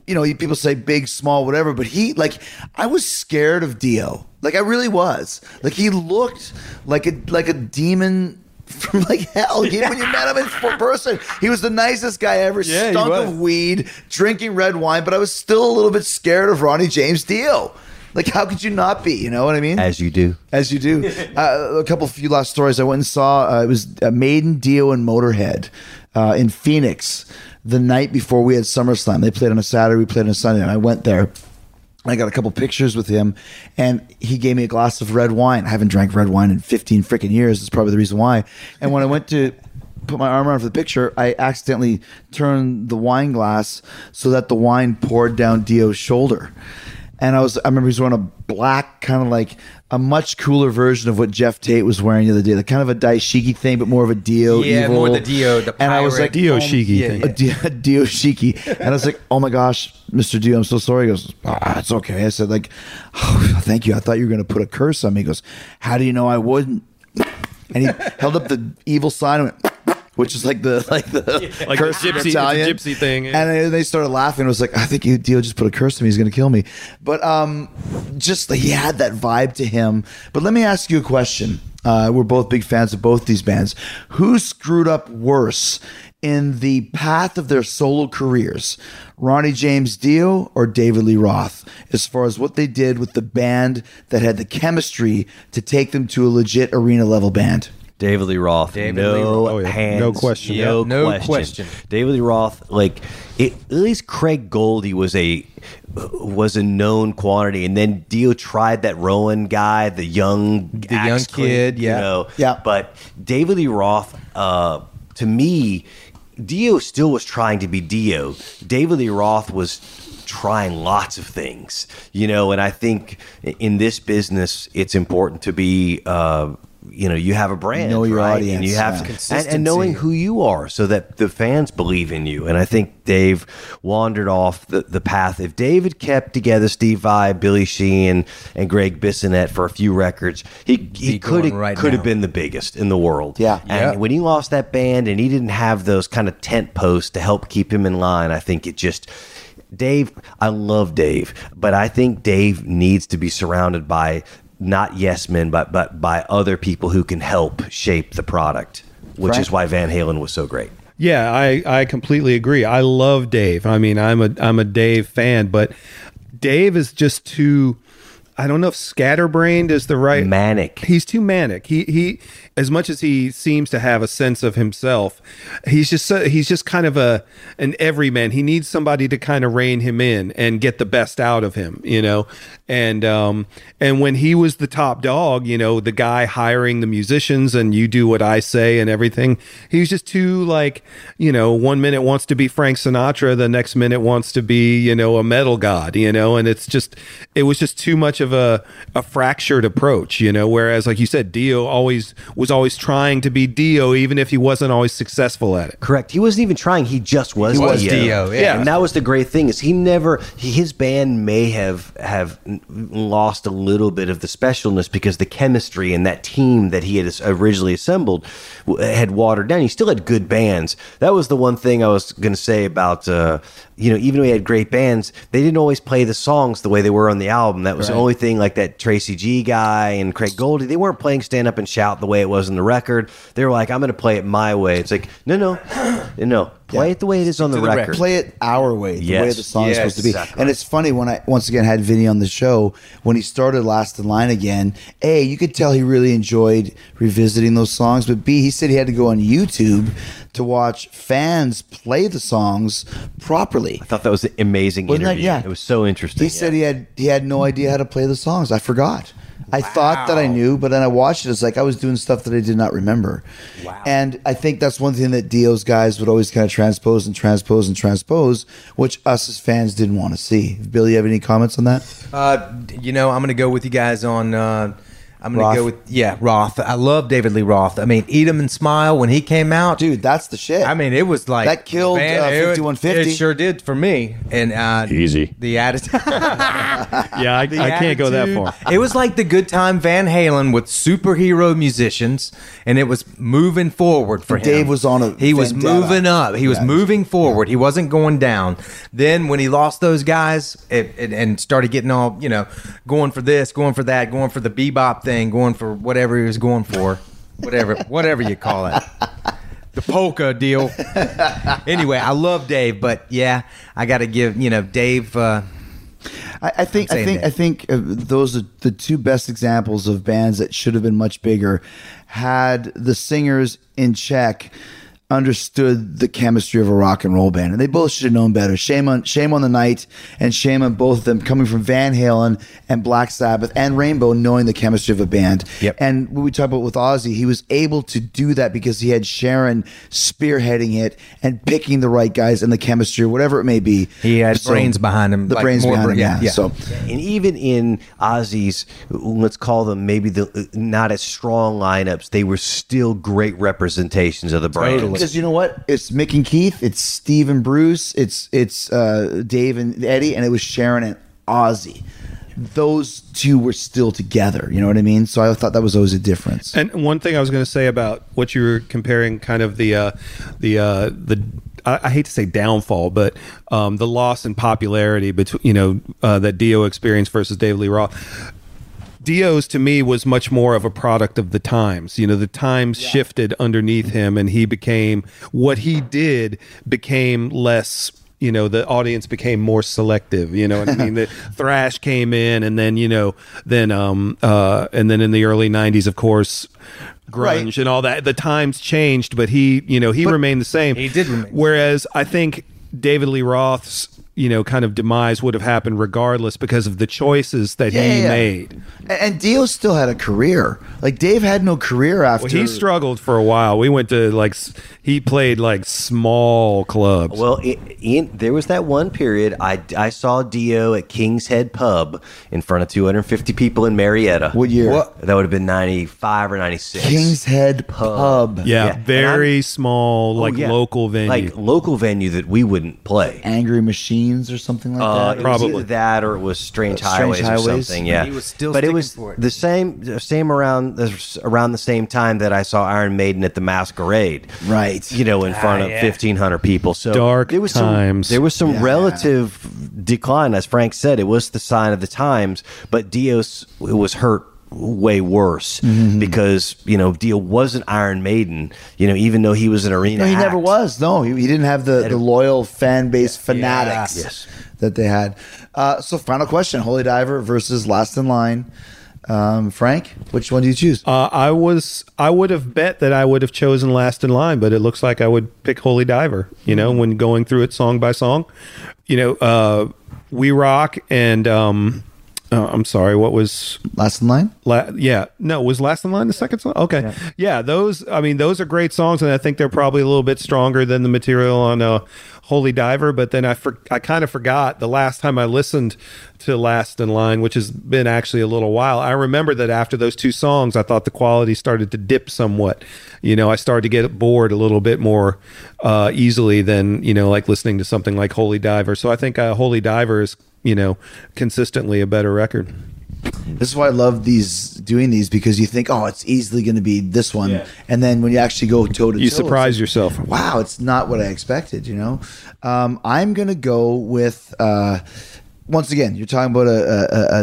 S1: you know, people say big, small, whatever, but he, like, I was scared of Dio. Like, I really was. Like, he looked like a like a demon. From like hell, He- when you met him in person, he was the nicest guy ever.
S2: Yeah,
S1: stunk of weed, drinking red wine, but I was still a little bit scared of Ronnie James Dio. Like, how could you not be? You know what I mean?
S2: As you do.
S1: As you do. uh, a couple few last stories. I went and saw. Uh, it was uh, Maiden, Dio, and Motorhead uh, in Phoenix the night before we had SummerSlam. They played on a Saturday. We played on a Sunday. And I went there. I got a couple pictures with him, and he gave me a glass of red wine. I haven't drank red wine in 15 freaking years. That's probably the reason why. And when I went to put my arm around for the picture, I accidentally turned the wine glass so that the wine poured down Dio's shoulder. And I was, I remember he was wearing a black, kind of like a much cooler version of what Geoff Tate was wearing the other day, like kind of a dashiki thing, but more of a Dio.
S4: Yeah,
S1: evil.
S4: more the Dio, the
S1: And I was
S4: pirate.
S1: like,
S3: Dio
S1: oh,
S3: Shiki
S4: yeah,
S3: thing.
S1: a Dio, a Dio Shiki. And I was like, oh my gosh, Mr. Dio, I'm so sorry. He goes, ah, it's okay. I said, like, oh, thank you. I thought you were going to put a curse on me. He goes, how do you know I wouldn't? And he held up the evil sign and went, which is like the like the
S3: Like
S1: curse in
S3: gypsy-
S1: Italian.
S3: gypsy thing, yeah.
S1: And they- they started laughing. It was like, I think you Dio just put a curse on me. He's going to kill me. But um, just he had that vibe to him. But let me ask you a question. Uh, we're both big fans of both these bands. Who screwed up worse in the path of their solo careers? Ronnie James Dio or David Lee Roth? As far as what they did with the band that had the chemistry to take them to a legit arena level band.
S2: David Lee Roth.
S4: David
S2: no
S4: Lee Roth.
S3: Oh, yeah.
S2: hands.
S3: No question.
S2: No,
S4: no
S2: question.
S4: question.
S2: David Lee Roth, like it, at least Craig Goldy was a was a known quantity, and then Dio tried that Rowan guy, the young the
S4: young kid, yeah.
S2: You know,
S1: Yeah.
S2: But David Lee Roth, uh, to me, Dio still was trying to be Dio. David Lee Roth was trying lots of things, you know, and I think in this business, it's important to be, uh, you know, you have a brand,
S1: Know your
S2: right?
S1: audience,
S2: and you have
S1: yeah.
S2: and, and knowing who you are, so that the fans believe in you. And I think Dave wandered off the, the path. If David kept together Steve Vai, Billy Sheehan, and Gregg Bissonette for a few records, he he could have
S4: right
S2: could have been the biggest in the world.
S1: Yeah.
S2: and
S4: Yeah.
S2: when he lost that band and he didn't have those kind of tent posts to help keep him in line, I think it just. Dave, I love Dave, but I think Dave needs to be surrounded by not yes men, but but by other people who can help shape the product, which
S1: Frank?
S2: is why Van Halen was so great.
S3: Yeah, I, I completely agree. I love Dave. I mean, I'm a I'm a Dave fan, but Dave is just too. I don't know if scatterbrained is the right
S2: Manic.
S3: He's too manic. He he, as much as he seems to have a sense of himself, he's just so, he's just kind of a an everyman. He needs somebody to kind of rein him in and get the best out of him, you know. And um and when he was the top dog, you know, the guy hiring the musicians and you do what I say and everything, he was just too like, you know, one minute wants to be Frank Sinatra, the next minute wants to be, you know, a metal god, you know, and it's just it was just too much of of a, a fractured approach, you know. Whereas, like you said, Dio always was always trying to be Dio, even if he wasn't always successful at it.
S2: Correct. He wasn't even trying. He just was.
S4: He was
S2: Dio.
S4: Dio, yeah.
S2: And that was the great thing is he never he, his band may have have lost a little bit of the specialness because the chemistry and that team that he had originally assembled had watered down. He still had good bands. That was the one thing I was going to say about. Uh, you know, even though he had great bands, they didn't always play the songs the way they were on the album. That was the only thing. Like that Tracy G guy and Craig Goldy, they weren't playing stand up and shout the way it was in the record. They were like, "I'm going to play it my way." It's like, no, no, no, play it the way it is on the,
S4: the
S2: record.
S4: record.
S1: play it our way, the way the song is
S4: Yes,
S1: supposed to be.
S2: exactly.
S1: And it's funny when I once again had Vinny on the show when he started Last in Line again. A, you could tell he really enjoyed revisiting those songs, but B, he said he had to go on YouTube to watch fans play the songs properly.
S2: I thought that was an amazing
S1: Wasn't that-
S2: interview.
S1: yeah.
S2: It was so interesting.
S1: He said he had he had no idea how to play the songs. I forgot. I thought that I knew, but then I watched it. It's like I was doing stuff that I did not remember. Wow. And I think that's one thing that Dio's guys would always kind of transpose and transpose and transpose, which us as fans didn't want to see. Billy, you have any comments on that?
S4: Uh, you know, I'm going to go with you guys on. Uh, I'm going
S1: Roth?
S4: to go with yeah, Roth. I love David Lee Roth. I mean, Eat 'Em and Smile when he came out,
S1: Dude, that's the shit.
S4: I mean, it was like
S1: That killed, uh, 5150.
S4: It sure did for me. And uh,
S6: Easy.
S4: the attitude.
S3: Yeah, I,
S4: the
S3: I can't go that far.
S4: It was like the good time Van Halen with superhero musicians, and it was moving forward for him.
S1: Dave was on a
S4: He was moving up. He was
S1: Yeah.
S4: moving forward. He wasn't going down. Then when he lost those guys it, it, and started getting all you know, going for this, going for that, going for the bebop thing, going for whatever he was going for, whatever whatever you call it. The polka deal. anyway, I love Dave, but yeah, I got to give you know Dave. Uh,
S1: I, I think I think
S4: that.
S1: I think uh, those are the two best examples of bands that should have been much bigger had the singers in check understood the chemistry of a rock and roll band and they both should have known better shame on shame on the night and shame on both of them coming from van halen and black sabbath and rainbow knowing the chemistry of a band
S4: Yep.
S1: and what we talk about with ozzy he was able to do that because he had sharon spearheading it and picking the right guys and the chemistry or whatever it may be
S4: He had brains behind him,
S1: the
S4: like
S1: brains behind
S4: bra-
S1: him yeah,
S4: yeah, yeah.
S1: so
S2: and even in Ozzy's, let's call them maybe the not as strong lineups, they were still great representations of the brand.
S1: Because you know what? It's Mick and Keith, it's Steve and Bruce, it's it's uh, Dave and Eddie, and it was Sharon and Ozzy. Those two were still together. You know what I mean? So I thought that was always a difference.
S3: And one thing I was going to say about what you were comparing, kind of the uh, the uh, the I, I hate to say downfall, but um, the loss in popularity between you know uh, that Dio experienced versus Dave Lee Roth. Dio's to me was much more of a product of the times. You know, the times shifted underneath him, and he became what he did became less. You know, the audience became more selective. You know what I mean? the thrash came in, and then you know, then um uh, and then in the early '90s, of course, grunge
S1: Right.
S3: and all that. The times changed, but he, you know, he remained the same.
S4: He did remain.
S3: Whereas I think David Lee Roth's, you know, kind of demise would have happened regardless because of the choices that
S1: Yeah,
S3: he
S1: yeah,
S3: made.
S1: And, Dio still had a career. Like Dave had no career after.
S3: Well, he struggled for a while. We went to like he played like small clubs.
S2: Well, i in, there was that one period I, I saw Dio at King's Head Pub in front of 250 people in Marietta.
S1: What year?
S4: What?
S2: That would have been 95 or 96.
S1: King's Head Pub.
S3: yeah,
S2: yeah.
S3: Very small,
S2: Oh,
S3: like
S2: yeah.
S3: local venue.
S2: Like local venue that we wouldn't play.
S1: Angry Machines or something like
S2: Uh,
S1: that.
S2: it was
S3: Probably.
S2: either that or it was Strange,
S1: Strange
S2: Highways, or something. Yeah,
S4: He was still
S2: but it was
S4: for it.
S2: the same, the same around the, around the same time that I saw Iron Maiden at the Masquerade.
S1: Right.
S2: You know, in front of fifteen hundred people. So
S3: Dark
S2: there was
S3: times.
S2: Some, there was some relative decline, as Frank said. It was the sign of the times. But Dios was hurt way worse
S1: Mm-hmm.
S2: because you know Dio wasn't Iron Maiden. You know, even though he was an arena.
S1: No, he never was. No, he, he didn't have the, the loyal fan base fanatics
S2: Yes.
S1: that they had. Uh, so, final question: Holy Diver versus Last in Line. Um, Frank, which one do you choose?
S3: uh, I was I would have bet that I would have chosen Last in Line, but it looks like I would pick Holy Diver. You know, when going through it song by song, you know, uh, We Rock and um, uh, I'm sorry, what was
S1: Last in line.
S3: La- yeah, no, was last in line the second song? Okay, yeah. those. I mean, those are great songs, and I think they're probably a little bit stronger than the material on uh, Holy Diver. But then I for- I kind of forgot the last time I listened to Last in Line, which has been actually a little while. I remember that after those two songs, I thought the quality started to dip somewhat. You know, I started to get bored a little bit more uh, easily than you know, like listening to something like Holy Diver. So I think uh, Holy Diver is you know consistently a better record.
S1: This is why I love these doing these because you think, oh, it's easily going to be this one, and then when you actually go toe to toe,
S3: You surprise yourself.
S1: Wow, it's not what I expected. You know, um, I'm going to go with. Uh, once again, you're talking about a,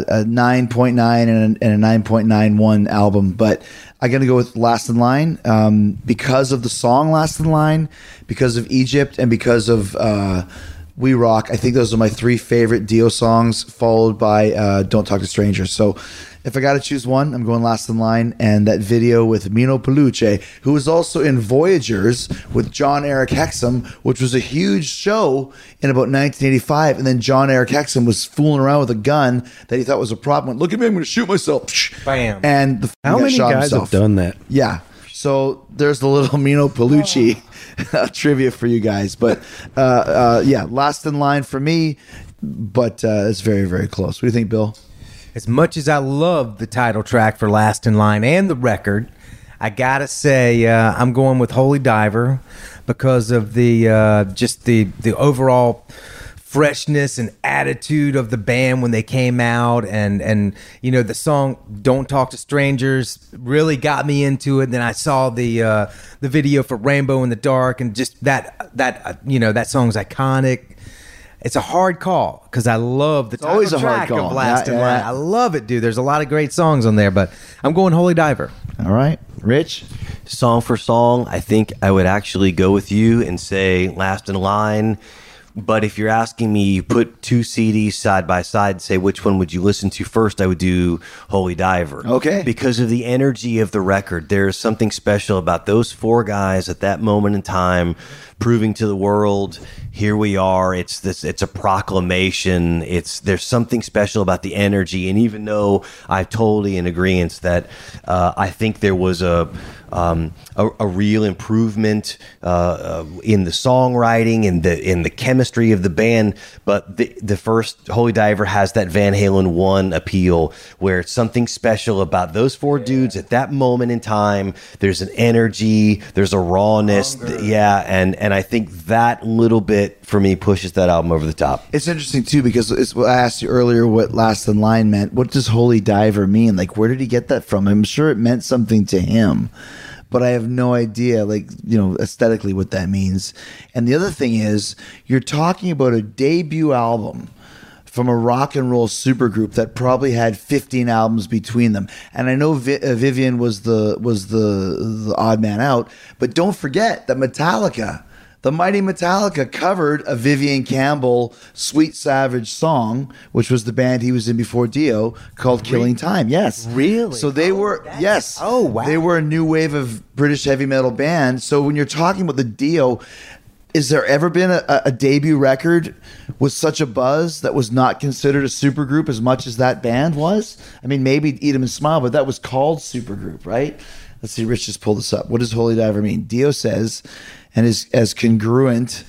S1: a, a, a 9.9 and a, and a 9.91 album, but I'm going to go with Last in Line um, because of the song Last in Line, because of Egypt, and because of uh, We Rock. I think those are my three favorite Dio songs, followed by uh, Don't Talk to Strangers. So if I got to choose one, I'm going Last in Line, and that video with Meeno Peluce, who was also in Voyagers with Jon-Erik Hexum, which was a huge show in about 1985. And then Jon-Erik Hexum was fooling around with a gun that he thought was a problem. Went, Look at me, I'm going to shoot myself.
S4: Bam.
S1: And the
S3: How many guys
S1: himself.
S3: have done that?
S1: Yeah. So there's the little Meeno Peluce trivia for you guys. But uh, uh, yeah, last in line for me, but uh, it's very, very close. What do you think, Bill?
S4: As much as I love the title track for Last in Line and the record, I gotta say uh, I'm going with Holy Diver because of the uh, just the the overall freshness and attitude of the band when they came out and and you know the song don't talk to strangers really got me into it and then i saw the uh the video for rainbow in the dark and just that that uh, you know that song's iconic it's a hard call because I love the title
S1: always a hard call.
S4: of Last
S1: Yeah,
S4: in
S1: yeah.
S4: Line. I love it, dude. There's a lot of great songs on there, but I'm going Holy Diver.
S1: All right, Rich.
S2: song for song, I think I would actually go with you and say Last in Line. But if you're asking me, you put two CDs side by side and say which one would you listen to first, I would do Holy Diver.
S1: Okay.
S2: Because of the energy of the record. There's something special about those four guys at that moment in time proving to the world here we are it's this it's a proclamation it's there's something special about the energy and even though i'm totally in agreement that uh, i think there was a um, a, a real improvement uh, uh, in the songwriting and the in the chemistry of the band. But the the first Holy Diver has that Van Halen one appeal, where it's something special about those four dudes at that moment in time. There's an energy, there's a rawness, yeah, and and I think that little bit for me pushes that album over the top.
S1: It's interesting too because it's, I asked you earlier what last in line meant. What does holy diver mean? Like, where did he get that from? I'm sure it meant something to him, but I have no idea, like, you know, aesthetically what that means. And the other thing is, you're talking about a debut album from a rock and roll supergroup that probably had 15 albums between them. And I know Vi- uh, Vivian was the was the the odd man out, but don't forget that Metallica, the mighty Metallica covered a Vivian Campbell Sweet Savage song, which was the band he was in before Dio called Killing Time. Yes.
S4: Really?
S1: So they were yes.
S4: oh, wow.
S1: They were a new wave of British heavy metal band. So when you're talking about the Dio is there ever been a, a debut record with such a buzz that was not considered a supergroup as much as that band was? I mean, maybe Eat 'em and Smile, but that was called supergroup, right? Let's see. Rich just pulled this up. What does Holy Diver mean? Dio says, and is as congruent.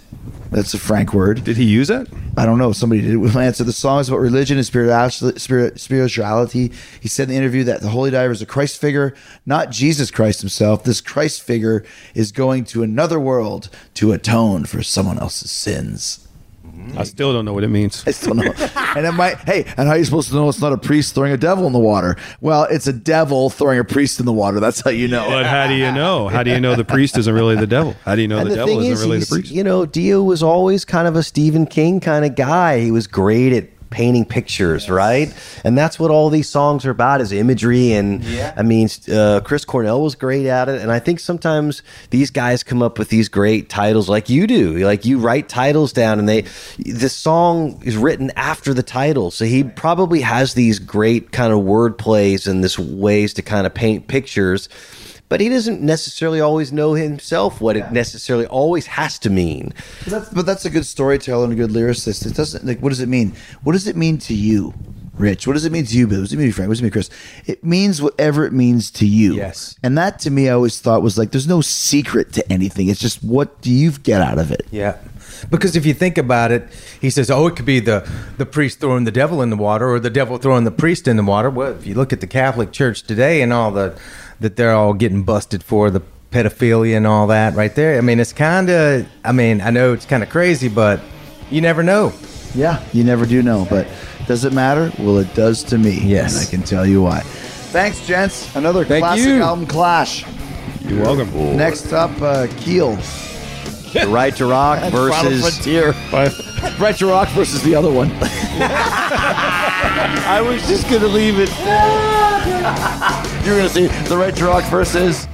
S1: That's a Frank word.
S3: Did he use it?
S1: I don't know. Somebody did We'll answer. The song is about religion and spirituality. He said in the interview that the Holy Diver is a Christ figure, not Jesus Christ himself. This Christ figure is going to another world to atone for someone else's sins.
S3: I still don't know what it means.
S1: I still know. and it might. Hey, and how are you supposed to know it's not a priest throwing a devil in the water? Well, it's a devil throwing a priest in the water. That's how you know.
S3: But how do you know? How do you know the priest isn't really the devil? How do you know
S2: And
S3: the, devil isn't really the priest?
S2: You know, Dio was always kind of a Stephen King kind of guy. He was great at painting pictures, right? And that's what all these songs are about is imagery. And I mean, uh, Chris Cornell was great at it. And I think sometimes these guys come up with these great titles like you do. Like you write titles down and they, the song is written after the title. So he probably has these great kind of word plays and this ways to kind of paint pictures but he doesn't necessarily always know himself what it necessarily always has to mean.
S1: But that's, but that's a good storyteller and a good lyricist. It doesn't like. What does it mean? What does it mean to you? Rich? What does it mean to you, Bill? What does it mean to you, Frank? What does it mean, to Chris? It means whatever it means to you.
S4: Yes.
S1: And that to me, I always thought was like, there's no secret to anything. It's just what do you get out of it?
S4: Yeah. Because if you think about it, he says, "Oh, it could be the the priest throwing the devil in the water, or the devil throwing the priest in the water." Well, if you look at the Catholic Church today and all the that they're all getting busted for the pedophilia and all that, right there. I mean, it's kind of. I mean, I know it's kind of crazy, but you never know.
S1: Yeah, you never do know, but does it matter? Well, it does to me.
S4: Yes.
S1: And I can tell you why. Thanks, gents. Another
S3: Thank
S1: classic
S3: you.
S1: album clash.
S3: You're welcome.
S1: Next up, uh, Keel.
S2: The right to rock versus
S1: Frontier. Right to Rock versus the other one. I was just going to leave it. You're going to see the Right to Rock versus